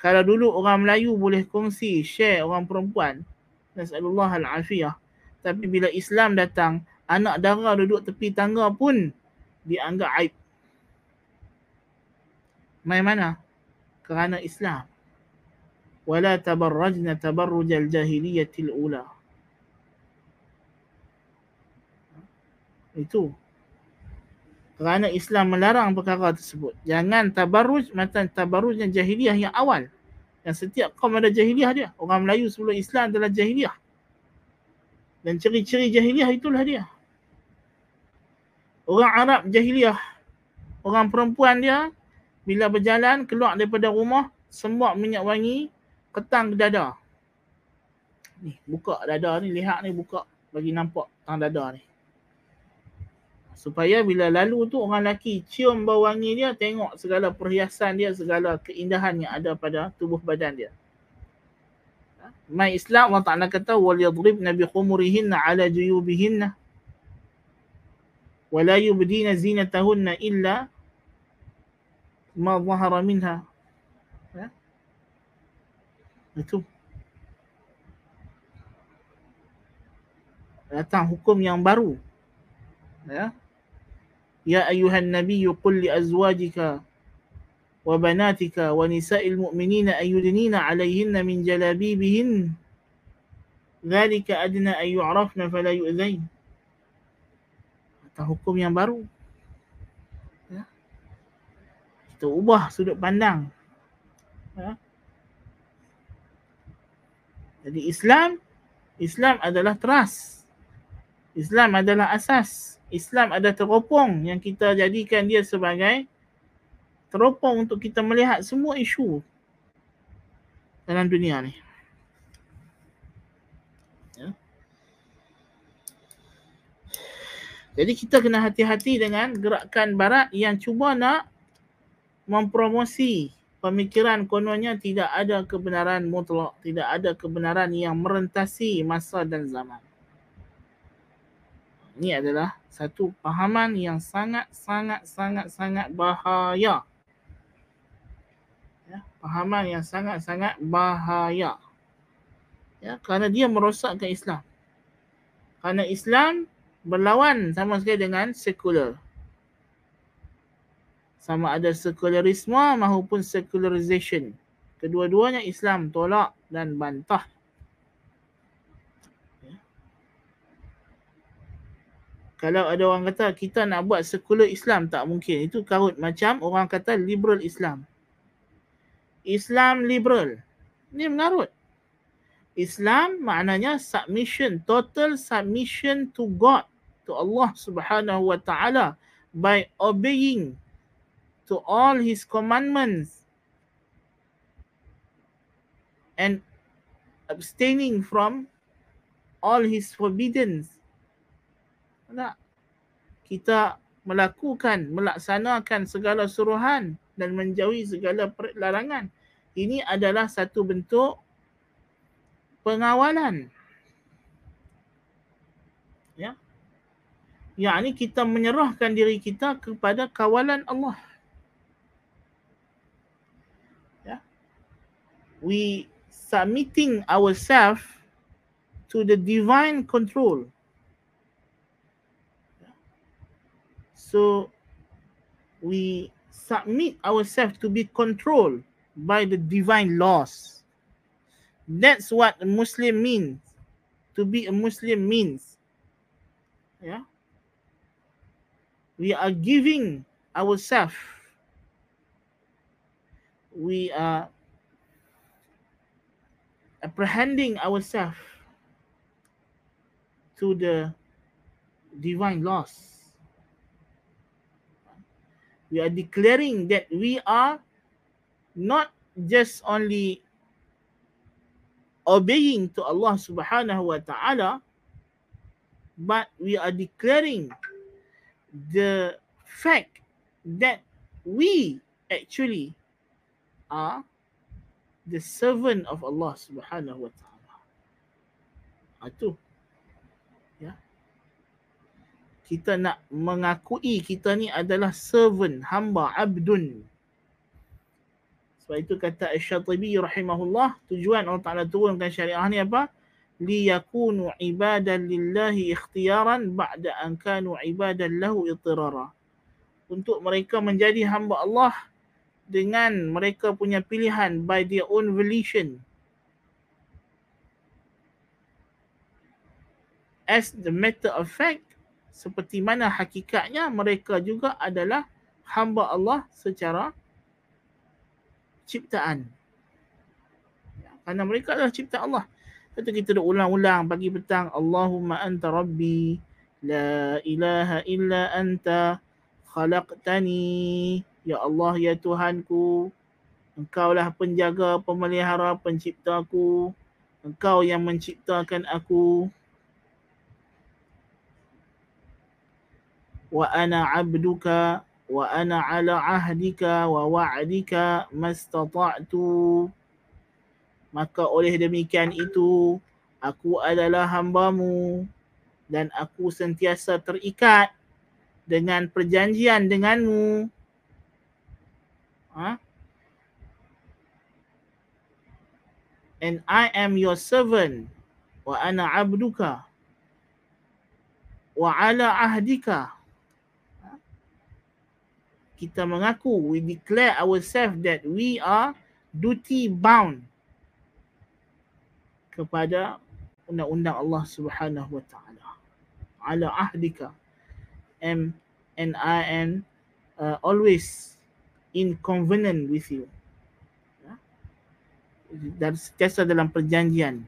Kalau dulu orang Melayu boleh kongsi share orang perempuan nasallallahu alafiyah tapi bila Islam datang anak dara duduk tepi tangga pun dianggap aib Mai mana? Kerana Islam. Wala tabarrajna tabarrujal jahiliyatil ula. Itu. Kerana Islam melarang perkara tersebut. Jangan tabarruj macam tabarrujnya jahiliyah yang awal. Yang setiap kaum ada jahiliyah dia. Orang Melayu sebelum Islam adalah jahiliyah. Dan ciri-ciri jahiliyah itulah dia. Orang Arab jahiliyah. Orang perempuan dia bila berjalan keluar daripada rumah semua minyak wangi ketang ke dada. Ni buka dada ni lihat ni buka bagi nampak tang dada ni. Supaya bila lalu tu orang lelaki cium bau wangi dia tengok segala perhiasan dia segala keindahan yang ada pada tubuh badan dia. Mai Islam Allah Ta'ala kata wal yadribna bi khumurihinna ala juyubihinna wa la yubdina zinatahunna illa zahara minha ya itu datang hukum yang baru ya ya ayuhan nabi qul li azwajika wa banatika wa nisa'il mu'minina ayyudnina 'alayhinna min jalabibihin dhalika adna an yu'rafna fala yu'zain atau hukum yang baru kita ubah sudut pandang ya. jadi Islam Islam adalah trust Islam adalah asas Islam ada teropong yang kita jadikan dia sebagai teropong untuk kita melihat semua isu dalam dunia ni. Ya. Jadi kita kena hati-hati dengan gerakan barat yang cuba nak mempromosi pemikiran kononnya tidak ada kebenaran mutlak, tidak ada kebenaran yang merentasi masa dan zaman. Ini adalah satu pahaman yang sangat sangat sangat sangat bahaya. Ya, pahaman yang sangat sangat bahaya. Ya, kerana dia merosakkan Islam. Kerana Islam berlawan sama sekali dengan sekular. Sama ada sekularisme maupun secularization. Kedua-duanya Islam tolak dan bantah. kalau ada orang kata kita nak buat sekular Islam tak mungkin. Itu karut macam orang kata liberal Islam. Islam liberal. Ini mengarut. Islam maknanya submission, total submission to God, to Allah Subhanahu wa taala by obeying to all his commandments and abstaining from all his forbiddance tak? Kita melakukan, melaksanakan segala suruhan dan menjauhi segala larangan. Ini adalah satu bentuk pengawalan. Ya. Yang ini kita menyerahkan diri kita kepada kawalan Allah. We submitting ourselves to the divine control. So we submit ourselves to be controlled by the divine laws. That's what a Muslim means. To be a Muslim means. Yeah. We are giving ourselves. We are apprehending ourselves to the divine laws. We are declaring that we are not just only obeying to Allah subhanahu wa ta'ala but we are declaring the fact that we actually are the servant of Allah subhanahu wa ta'ala. Itu kita nak mengakui kita ni adalah servant, hamba, abdun. Sebab itu kata Asy-Syatibi rahimahullah, tujuan Allah Taala turunkan syariah ni apa? Liyakunu ibadan lillahi ikhtiyaran ba'da an kanu ibadan lahu itirara. Untuk mereka menjadi hamba Allah dengan mereka punya pilihan by their own volition. As the matter of fact, seperti mana hakikatnya mereka juga adalah hamba Allah secara ciptaan. Ya, kerana mereka adalah ciptaan Allah. Kata kita dah ulang-ulang pagi petang Allahumma anta rabbi la ilaha illa anta khalaqtani ya Allah ya Tuhanku engkaulah penjaga pemelihara penciptaku. Engkau yang menciptakan aku. Wa ana abduka wa ana ala ahdika wa wa'dika mastata'tu. Maka oleh demikian itu aku adalah hambamu dan aku sentiasa terikat dengan perjanjian denganmu ha? and I am your servant. Wa ana abduka. Wa ala ahdika. Kita mengaku we declare ourselves that we are duty bound kepada undang-undang Allah Subhanahu wa taala. Ala ahdika. And and I am uh, always in covenant with you. Ya. dan sentiasa dalam perjanjian.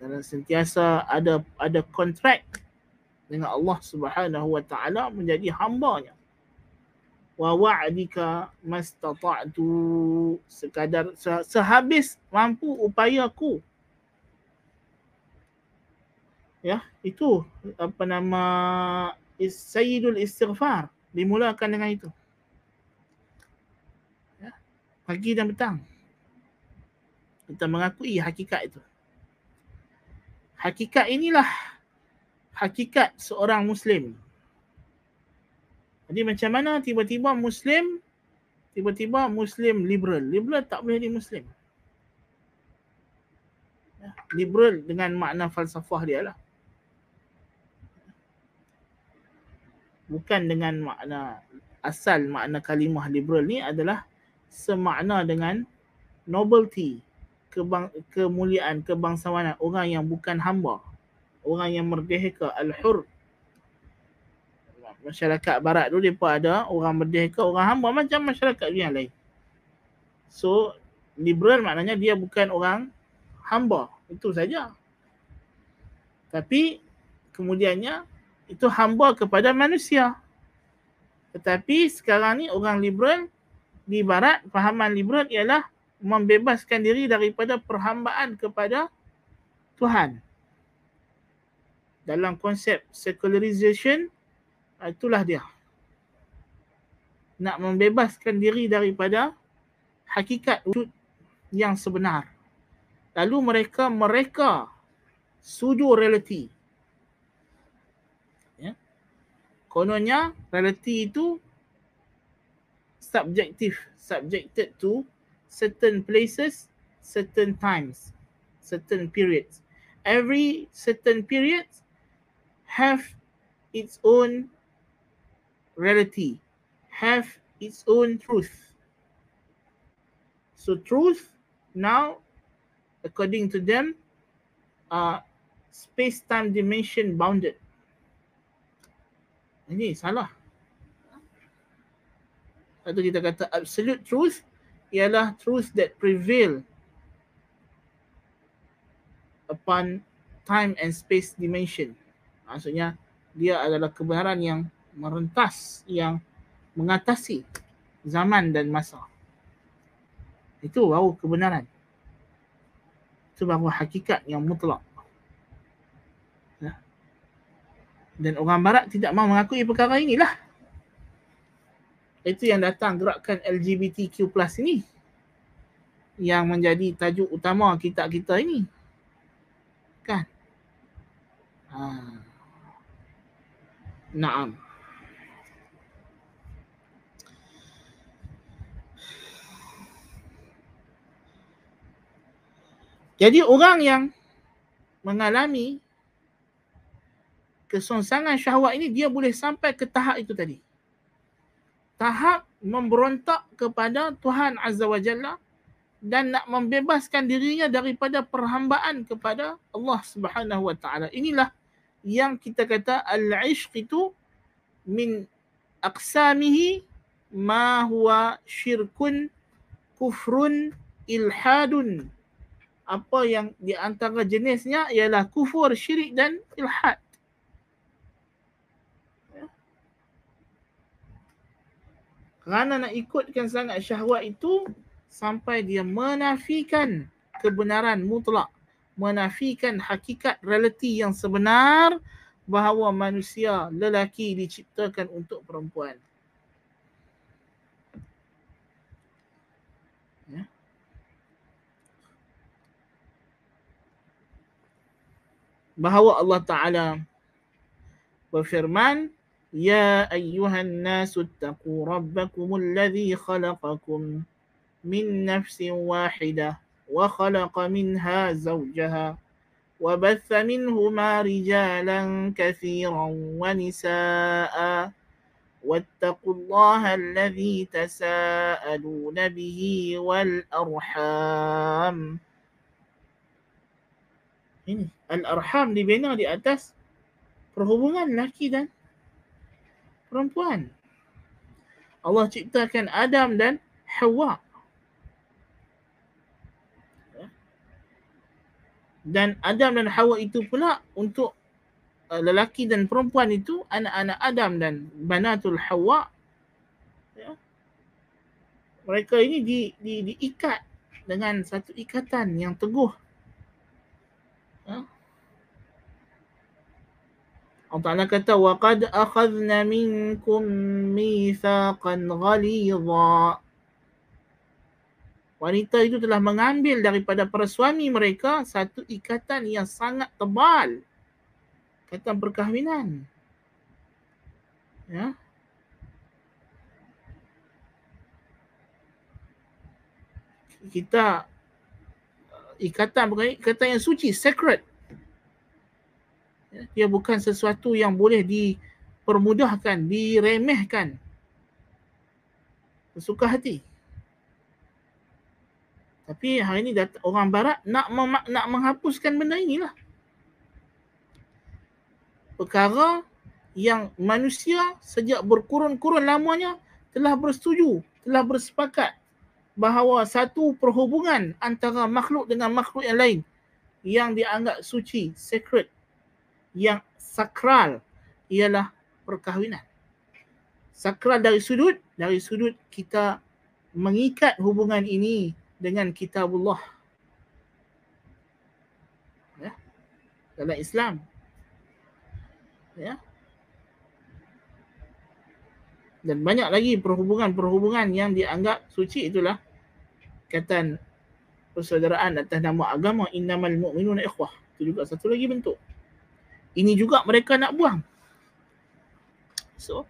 Dan sentiasa ada ada kontrak dengan Allah Subhanahu wa taala menjadi hamba-Nya. Wa wa'dika mastata'tu. Sekadar sehabis mampu upayaku. Ya itu apa nama sayyidul istighfar. Dimulakan dengan itu pagi dan petang kita mengakui hakikat itu hakikat inilah hakikat seorang muslim jadi macam mana tiba-tiba Muslim, tiba-tiba Muslim liberal. Liberal tak boleh jadi Muslim. Ya, liberal dengan makna falsafah dia lah. Bukan dengan makna asal makna kalimah liberal ni adalah semakna dengan nobility, kebang, kemuliaan, kebangsawanan orang yang bukan hamba. Orang yang merdeka, al-hur, masyarakat barat tu depa ada orang merdeka, orang hamba macam masyarakat yang lain. So liberal maknanya dia bukan orang hamba. Itu saja. Tapi kemudiannya itu hamba kepada manusia. Tetapi sekarang ni orang liberal di barat, fahaman liberal ialah membebaskan diri daripada perhambaan kepada Tuhan. Dalam konsep secularization, Ah, itulah dia. Nak membebaskan diri daripada hakikat wujud yang sebenar. Lalu mereka mereka sudu reality. Ya. Kononnya reality itu subjective, subjected to certain places, certain times, certain periods. Every certain period have its own reality have its own truth. So truth now, according to them, are space-time dimension bounded. Ini salah. Atau kita kata absolute truth ialah truth that prevail upon time and space dimension. Maksudnya dia adalah kebenaran yang merentas yang mengatasi zaman dan masa. Itu baru kebenaran. Itu baru hakikat yang mutlak. Ya. Dan orang barat tidak mahu mengakui perkara inilah. Itu yang datang gerakan LGBTQ plus ini. Yang menjadi tajuk utama kitab kita ini. Kan? Ha. Naam. Jadi orang yang mengalami kesongsangan syahwat ini dia boleh sampai ke tahap itu tadi. Tahap memberontak kepada Tuhan Azza wa Jalla dan nak membebaskan dirinya daripada perhambaan kepada Allah Subhanahu wa taala. Inilah yang kita kata al-ishq itu min aqsamihi ma huwa syirkun kufrun ilhadun apa yang di antara jenisnya ialah kufur, syirik dan ilhad. Kerana nak ikutkan sangat syahwat itu sampai dia menafikan kebenaran mutlak, menafikan hakikat realiti yang sebenar bahawa manusia lelaki diciptakan untuk perempuan. bahawa Allah Taala berfirman يا أيها الناس اتقوا ربكم الذي خلقكم من نفس واحدة وخلق منها زوجها وبث منهما رجالا كثيرا ونساء. واتقوا الله الذي تساءلون به والأرحام. الأرحام لبناء لأتس dibina di atas perhubungan laki dan perempuan. Allah ciptakan Adam dan Hawa. Dan Adam dan Hawa itu pula untuk Uh, lelaki dan perempuan itu anak-anak Adam dan banatul Hawa ya. mereka ini di, di, diikat dengan satu ikatan yang teguh ya. Allah Ta'ala kata وَقَدْ أَخَذْنَ مِنْكُمْ مِيثَاقًا غَلِيظًا Wanita itu telah mengambil daripada para suami mereka satu ikatan yang sangat tebal kata perkahwinan. Ya. Kita uh, ikatan bukan ikatan yang suci, sacred. Dia bukan sesuatu yang boleh dipermudahkan, diremehkan. Bersuka hati. Tapi hari ini orang barat nak nak menghapuskan benda inilah perkara yang manusia sejak berkurun-kurun lamanya telah bersetuju, telah bersepakat bahawa satu perhubungan antara makhluk dengan makhluk yang lain yang dianggap suci, sacred, yang sakral ialah perkahwinan. Sakral dari sudut, dari sudut kita mengikat hubungan ini dengan kitabullah. Ya. Dalam Islam, ya. Dan banyak lagi perhubungan-perhubungan yang dianggap suci itulah kata persaudaraan atas nama agama innamal mu'minuna ikhwah. Itu juga satu lagi bentuk. Ini juga mereka nak buang. So,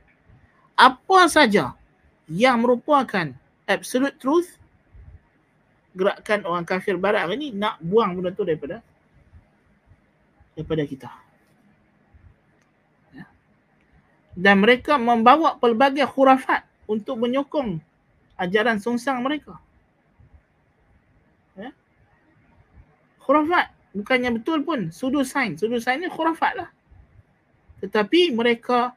apa saja yang merupakan absolute truth gerakan orang kafir barat hari ni nak buang benda tu daripada daripada kita dan mereka membawa pelbagai khurafat untuk menyokong ajaran songsang mereka. Ya? Khurafat bukannya betul pun sudut sains. Sudut sains ni khurafat lah. Tetapi mereka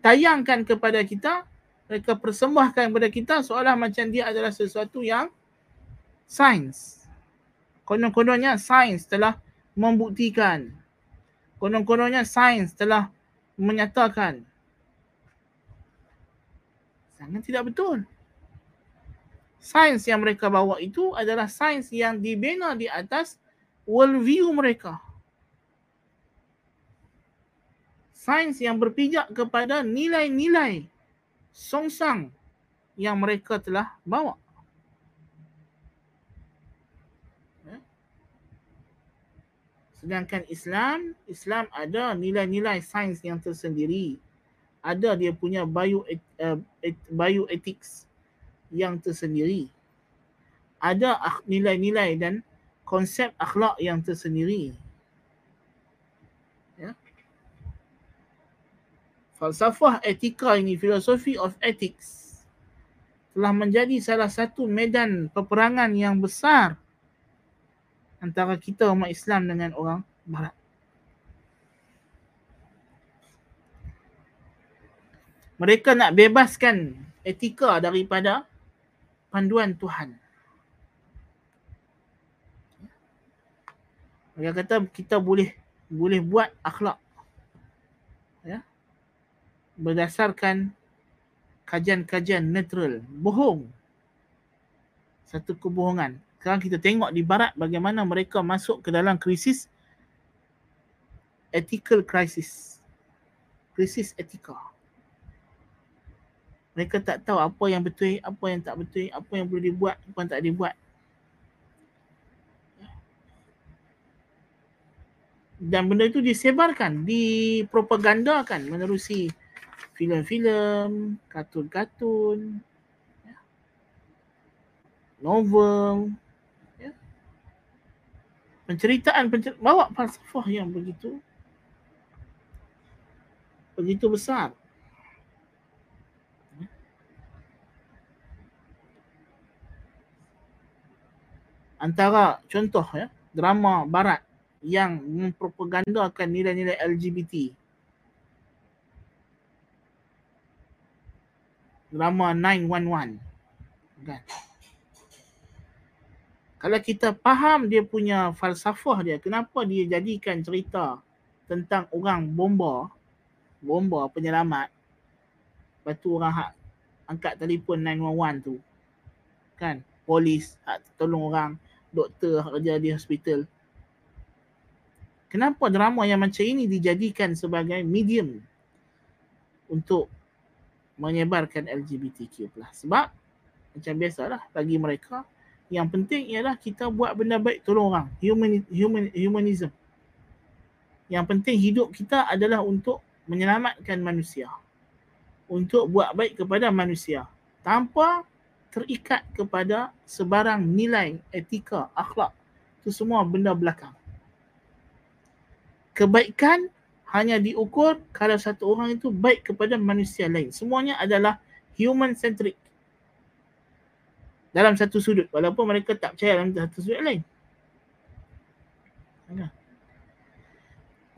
tayangkan kepada kita, mereka persembahkan kepada kita seolah macam dia adalah sesuatu yang sains. Konon-kononnya sains telah membuktikan. Konon-kononnya sains telah menyatakan sangat tidak betul. Sains yang mereka bawa itu adalah sains yang dibina di atas world view mereka. Sains yang berpijak kepada nilai-nilai songsang yang mereka telah bawa. Sedangkan Islam, Islam ada nilai-nilai sains yang tersendiri. Ada dia punya bio uh, bioethics yang tersendiri. Ada nilai-nilai dan konsep akhlak yang tersendiri. Ya. Falsafah etika ini, filosofi of ethics telah menjadi salah satu medan peperangan yang besar antara kita umat Islam dengan orang barat. Mereka nak bebaskan etika daripada panduan Tuhan. Mereka kata kita boleh boleh buat akhlak. Ya. Berdasarkan kajian-kajian neutral. Bohong. Satu kebohongan sekarang kita tengok di barat bagaimana mereka masuk ke dalam krisis ethical crisis. Krisis etika. Mereka tak tahu apa yang betul, apa yang tak betul, apa yang boleh dibuat, apa yang tak dibuat. dan benda itu disebarkan, dipropagandakan menerusi filem-filem, kartun-kartun, ya. novel, ya. penceritaan pencer- bawa falsafah yang begitu begitu besar. Ya. Antara contoh ya, drama barat yang mempropagandakan nilai-nilai LGBT drama 911 kan? Kalau kita faham dia punya falsafah dia kenapa dia jadikan cerita tentang orang bomba? Bomba penyelamat. Lepas tu orang hak angkat telefon 911 tu. Kan? Polis hak tolong orang doktor hak kerja di hospital kenapa drama yang macam ini dijadikan sebagai medium untuk menyebarkan LGBTQ+. Sebab macam biasalah bagi mereka yang penting ialah kita buat benda baik tolong orang. Human, human, humanism. Yang penting hidup kita adalah untuk menyelamatkan manusia. Untuk buat baik kepada manusia. Tanpa terikat kepada sebarang nilai, etika, akhlak. Itu semua benda belakang. Kebaikan hanya diukur kalau satu orang itu baik kepada manusia lain. Semuanya adalah human centric dalam satu sudut walaupun mereka tak percaya dalam satu sudut lain.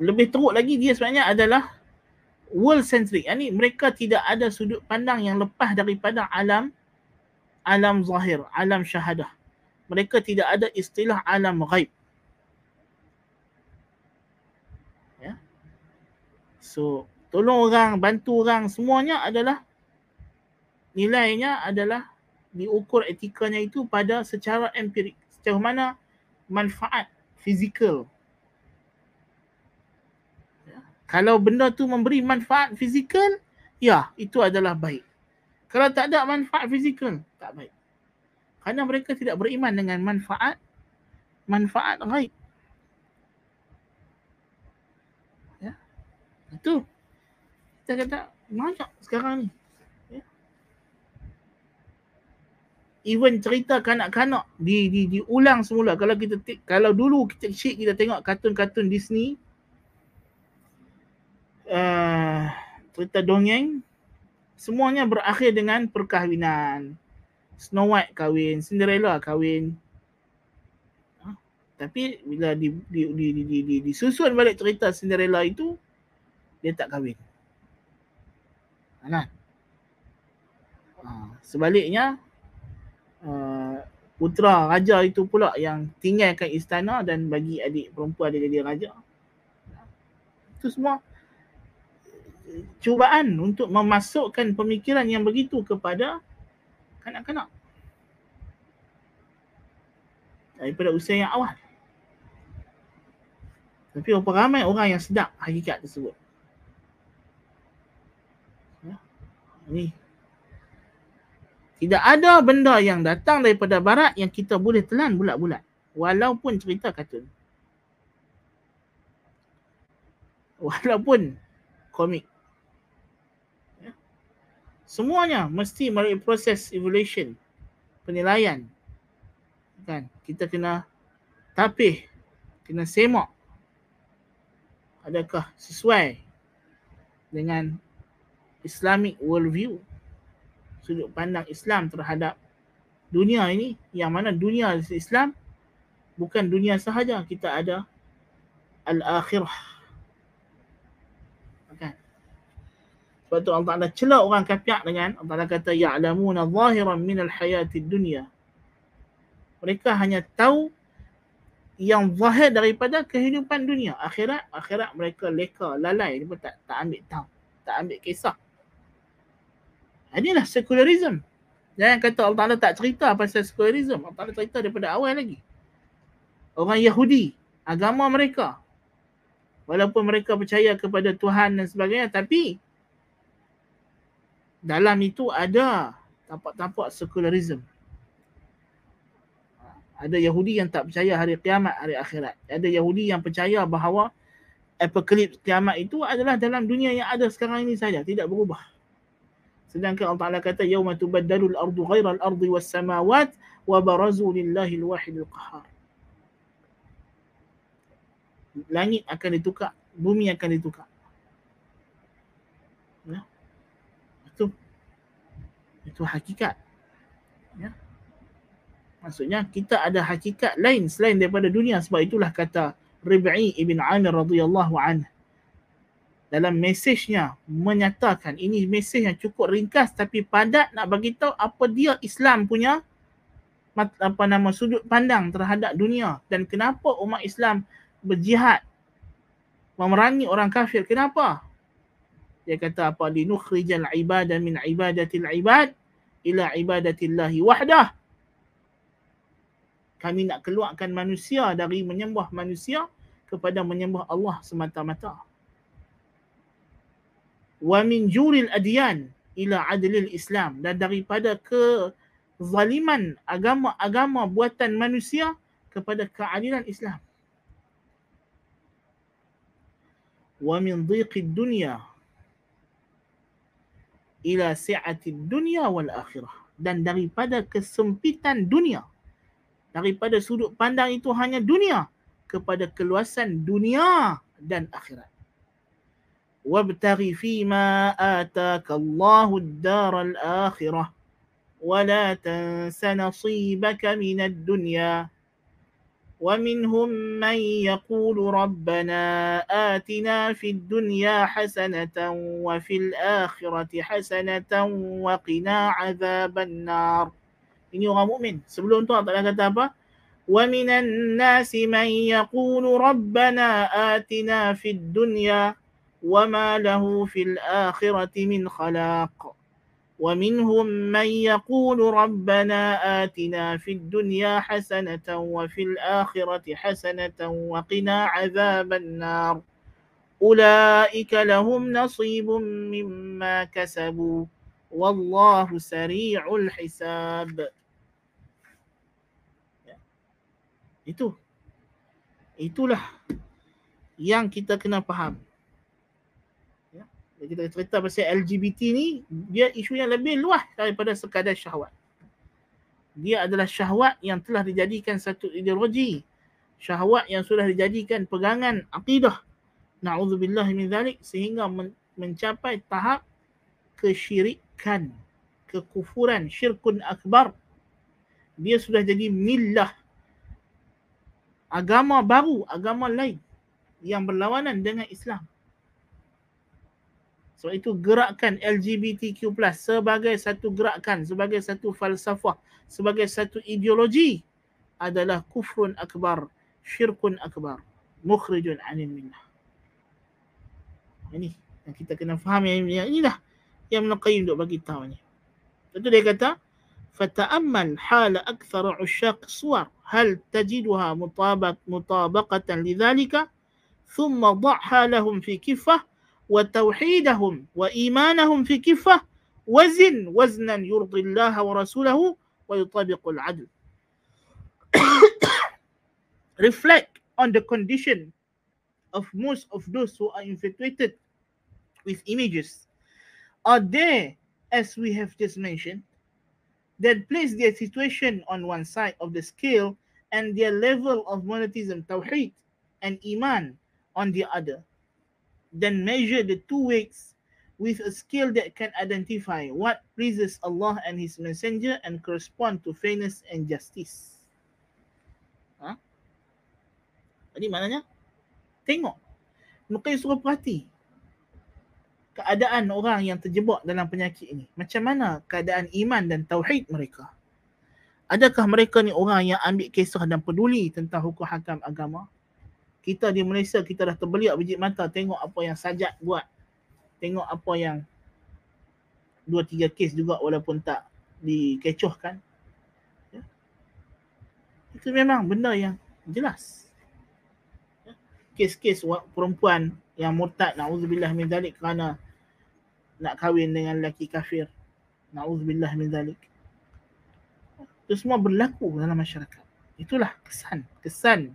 Lebih teruk lagi dia sebenarnya adalah world centric. Ini mereka tidak ada sudut pandang yang lepas daripada alam alam zahir, alam syahadah. Mereka tidak ada istilah alam ghaib. So, tolong orang, bantu orang semuanya adalah nilainya adalah diukur etikanya itu pada secara empirik. Sejauh mana manfaat fizikal. Ya. Kalau benda tu memberi manfaat fizikal, ya itu adalah baik. Kalau tak ada manfaat fizikal, tak baik. Kerana mereka tidak beriman dengan manfaat manfaat gaib. Itu. Kita kata banyak sekarang ni. even cerita kanak-kanak di di diulang semula kalau kita kalau dulu kita kecil kita tengok kartun-kartun Disney uh, cerita dongeng semuanya berakhir dengan perkahwinan Snow White kahwin Cinderella kahwin huh? tapi bila di di di, di, di disusun balik cerita Cinderella itu dia tak kahwin kan uh, sebaliknya Uh, putra raja itu pula yang tinggalkan istana dan bagi adik perempuan dia jadi raja. Itu semua cubaan untuk memasukkan pemikiran yang begitu kepada kanak-kanak. Daripada usia yang awal. Tapi berapa ramai orang yang sedap hakikat tersebut. Ya. Ini tidak ada benda yang datang daripada barat yang kita boleh telan bulat-bulat. Walaupun cerita kartun. Walaupun komik. Ya. Semuanya mesti melalui proses evolution. Penilaian. Kan? Kita kena tapih. Kena semak. Adakah sesuai dengan Islamic worldview sudut pandang Islam terhadap dunia ini yang mana dunia Islam bukan dunia sahaja kita ada al-akhirah. Kan sebab tu Allah Taala celak orang kafir dengan Allah Taala kata ya'lamuna zahiran min al-hayatid dunya. Mereka hanya tahu yang zahir daripada kehidupan dunia. Akhirat akhirat mereka leka lalai. Mereka tak tak ambil tahu tak ambil kisah Inilah secularism. Jangan kata Allah Ta'ala tak cerita pasal secularism. Allah Ta'ala cerita daripada awal lagi. Orang Yahudi, agama mereka. Walaupun mereka percaya kepada Tuhan dan sebagainya. Tapi dalam itu ada tampak-tampak secularism. Ada Yahudi yang tak percaya hari kiamat, hari akhirat. Ada Yahudi yang percaya bahawa apokalips kiamat itu adalah dalam dunia yang ada sekarang ini saja. Tidak berubah. Sedangkan Allah Ta'ala kata yauma tubaddalu al-ardu ghayra al-ardi was samawat wa barazu lillahi al-wahid al-qahhar. Langit akan ditukar, bumi akan ditukar. Ya. Itu itu hakikat. Ya. Maksudnya kita ada hakikat lain selain daripada dunia sebab itulah kata Rib'i ibn Amir radhiyallahu anhu dalam mesejnya menyatakan ini mesej yang cukup ringkas tapi padat nak bagi tahu apa dia Islam punya apa nama sudut pandang terhadap dunia dan kenapa umat Islam berjihad memerangi orang kafir. Kenapa? Dia kata apa? Linukhrijal ibadah min ibadatil ibad ila ibadatillahi wahdah. Kami nak keluarkan manusia dari menyembah manusia kepada menyembah Allah semata-mata. Wa min juril adyan ila adlil Islam dan daripada ke zaliman agama-agama buatan manusia kepada keadilan Islam. Wa min dhiqid dunya ila si'atid dunya wal akhirah dan daripada kesempitan dunia daripada sudut pandang itu hanya dunia kepada keluasan dunia dan akhirat. وابتغ فيما آتاك الله الدار الآخرة ولا تنس نصيبك من الدنيا. ومنهم من يقول ربنا آتنا في الدنيا حسنة وفي الآخرة حسنة وقنا عذاب النار. إني orang مؤمن Sebelum tu Allah Ta'ala kata وَمِنَ النَّاسِ مَنْ يَقُولُ رَبَّنَا آتِنَا فِي الدُّنْيَا ma lahu fil akhirati min khalaq. ومنهم من يقول ربنا آتنا في الدنيا حسنة وفي الآخرة حسنة وقنا عذاب النار أولئك لهم نصيب مما كسبوا والله سريع الحساب Itu. Itulah yang kita kena faham. Kita cerita pasal LGBT ni, dia isu yang lebih luas daripada sekadar syahwat. Dia adalah syahwat yang telah dijadikan satu ideologi. Syahwat yang sudah dijadikan pegangan akidah. Na'udzubillah min zalik sehingga men- mencapai tahap kesyirikan, kekufuran, syirkun akbar. Dia sudah jadi millah agama baru, agama lain yang berlawanan dengan Islam. Sebab itu gerakan LGBTQ+, sebagai satu gerakan, sebagai satu falsafah, sebagai satu ideologi adalah kufrun akbar, syirkun akbar, mukhrijun anil minnah. Ini yang kita kena faham yang ini, yang inilah yang menakayim untuk bagi tahu ni. Lepas dia kata, فتأمل حال أكثر عشاق الصور هل تجدها مطابق مطابقة لذلك thumma ضعها لهم fi كفة وتوحيدهم وإيمانهم في كفة وزن وزنا يرضي الله ورسوله ويطابق العدل reflect on the condition of most of those who are infatuated with images are they as we have just mentioned then place their situation on one side of the scale and their level of monotheism, tawheed, and iman on the other. Then measure the two weights with a scale that can identify what pleases Allah and His Messenger and correspond to fairness and justice. Ha? Jadi maknanya, tengok. Muka suruh perhati keadaan orang yang terjebak dalam penyakit ini. Macam mana keadaan iman dan tauhid mereka? Adakah mereka ni orang yang ambil kisah dan peduli tentang hukum hakam agama? Kita di Malaysia kita dah terbeliak biji mata tengok apa yang sajak buat. Tengok apa yang dua tiga kes juga walaupun tak dikecohkan. Ya. Itu memang benda yang jelas. Ya. Kes-kes perempuan yang murtad na'udzubillah min dalik kerana nak kahwin dengan lelaki kafir. Na'udzubillah min zalik. Itu semua berlaku dalam masyarakat. Itulah kesan, kesan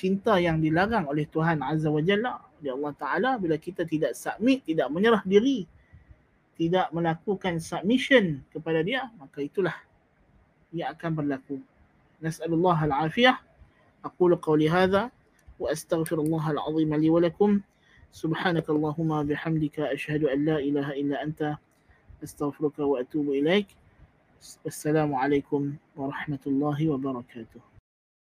cinta yang dilarang oleh Tuhan Azza wa Jalla oleh Allah Ta'ala bila kita tidak submit, tidak menyerah diri, tidak melakukan submission kepada dia, maka itulah yang akan berlaku. Nas'alullah al-afiyah. Aku lukau lihada. Wa astaghfirullah al-azim li walakum. Subhanakallahumma bihamdika ashadu an la ilaha illa anta. Astaghfiruka wa atubu ilaik. Assalamualaikum warahmatullahi wabarakatuh.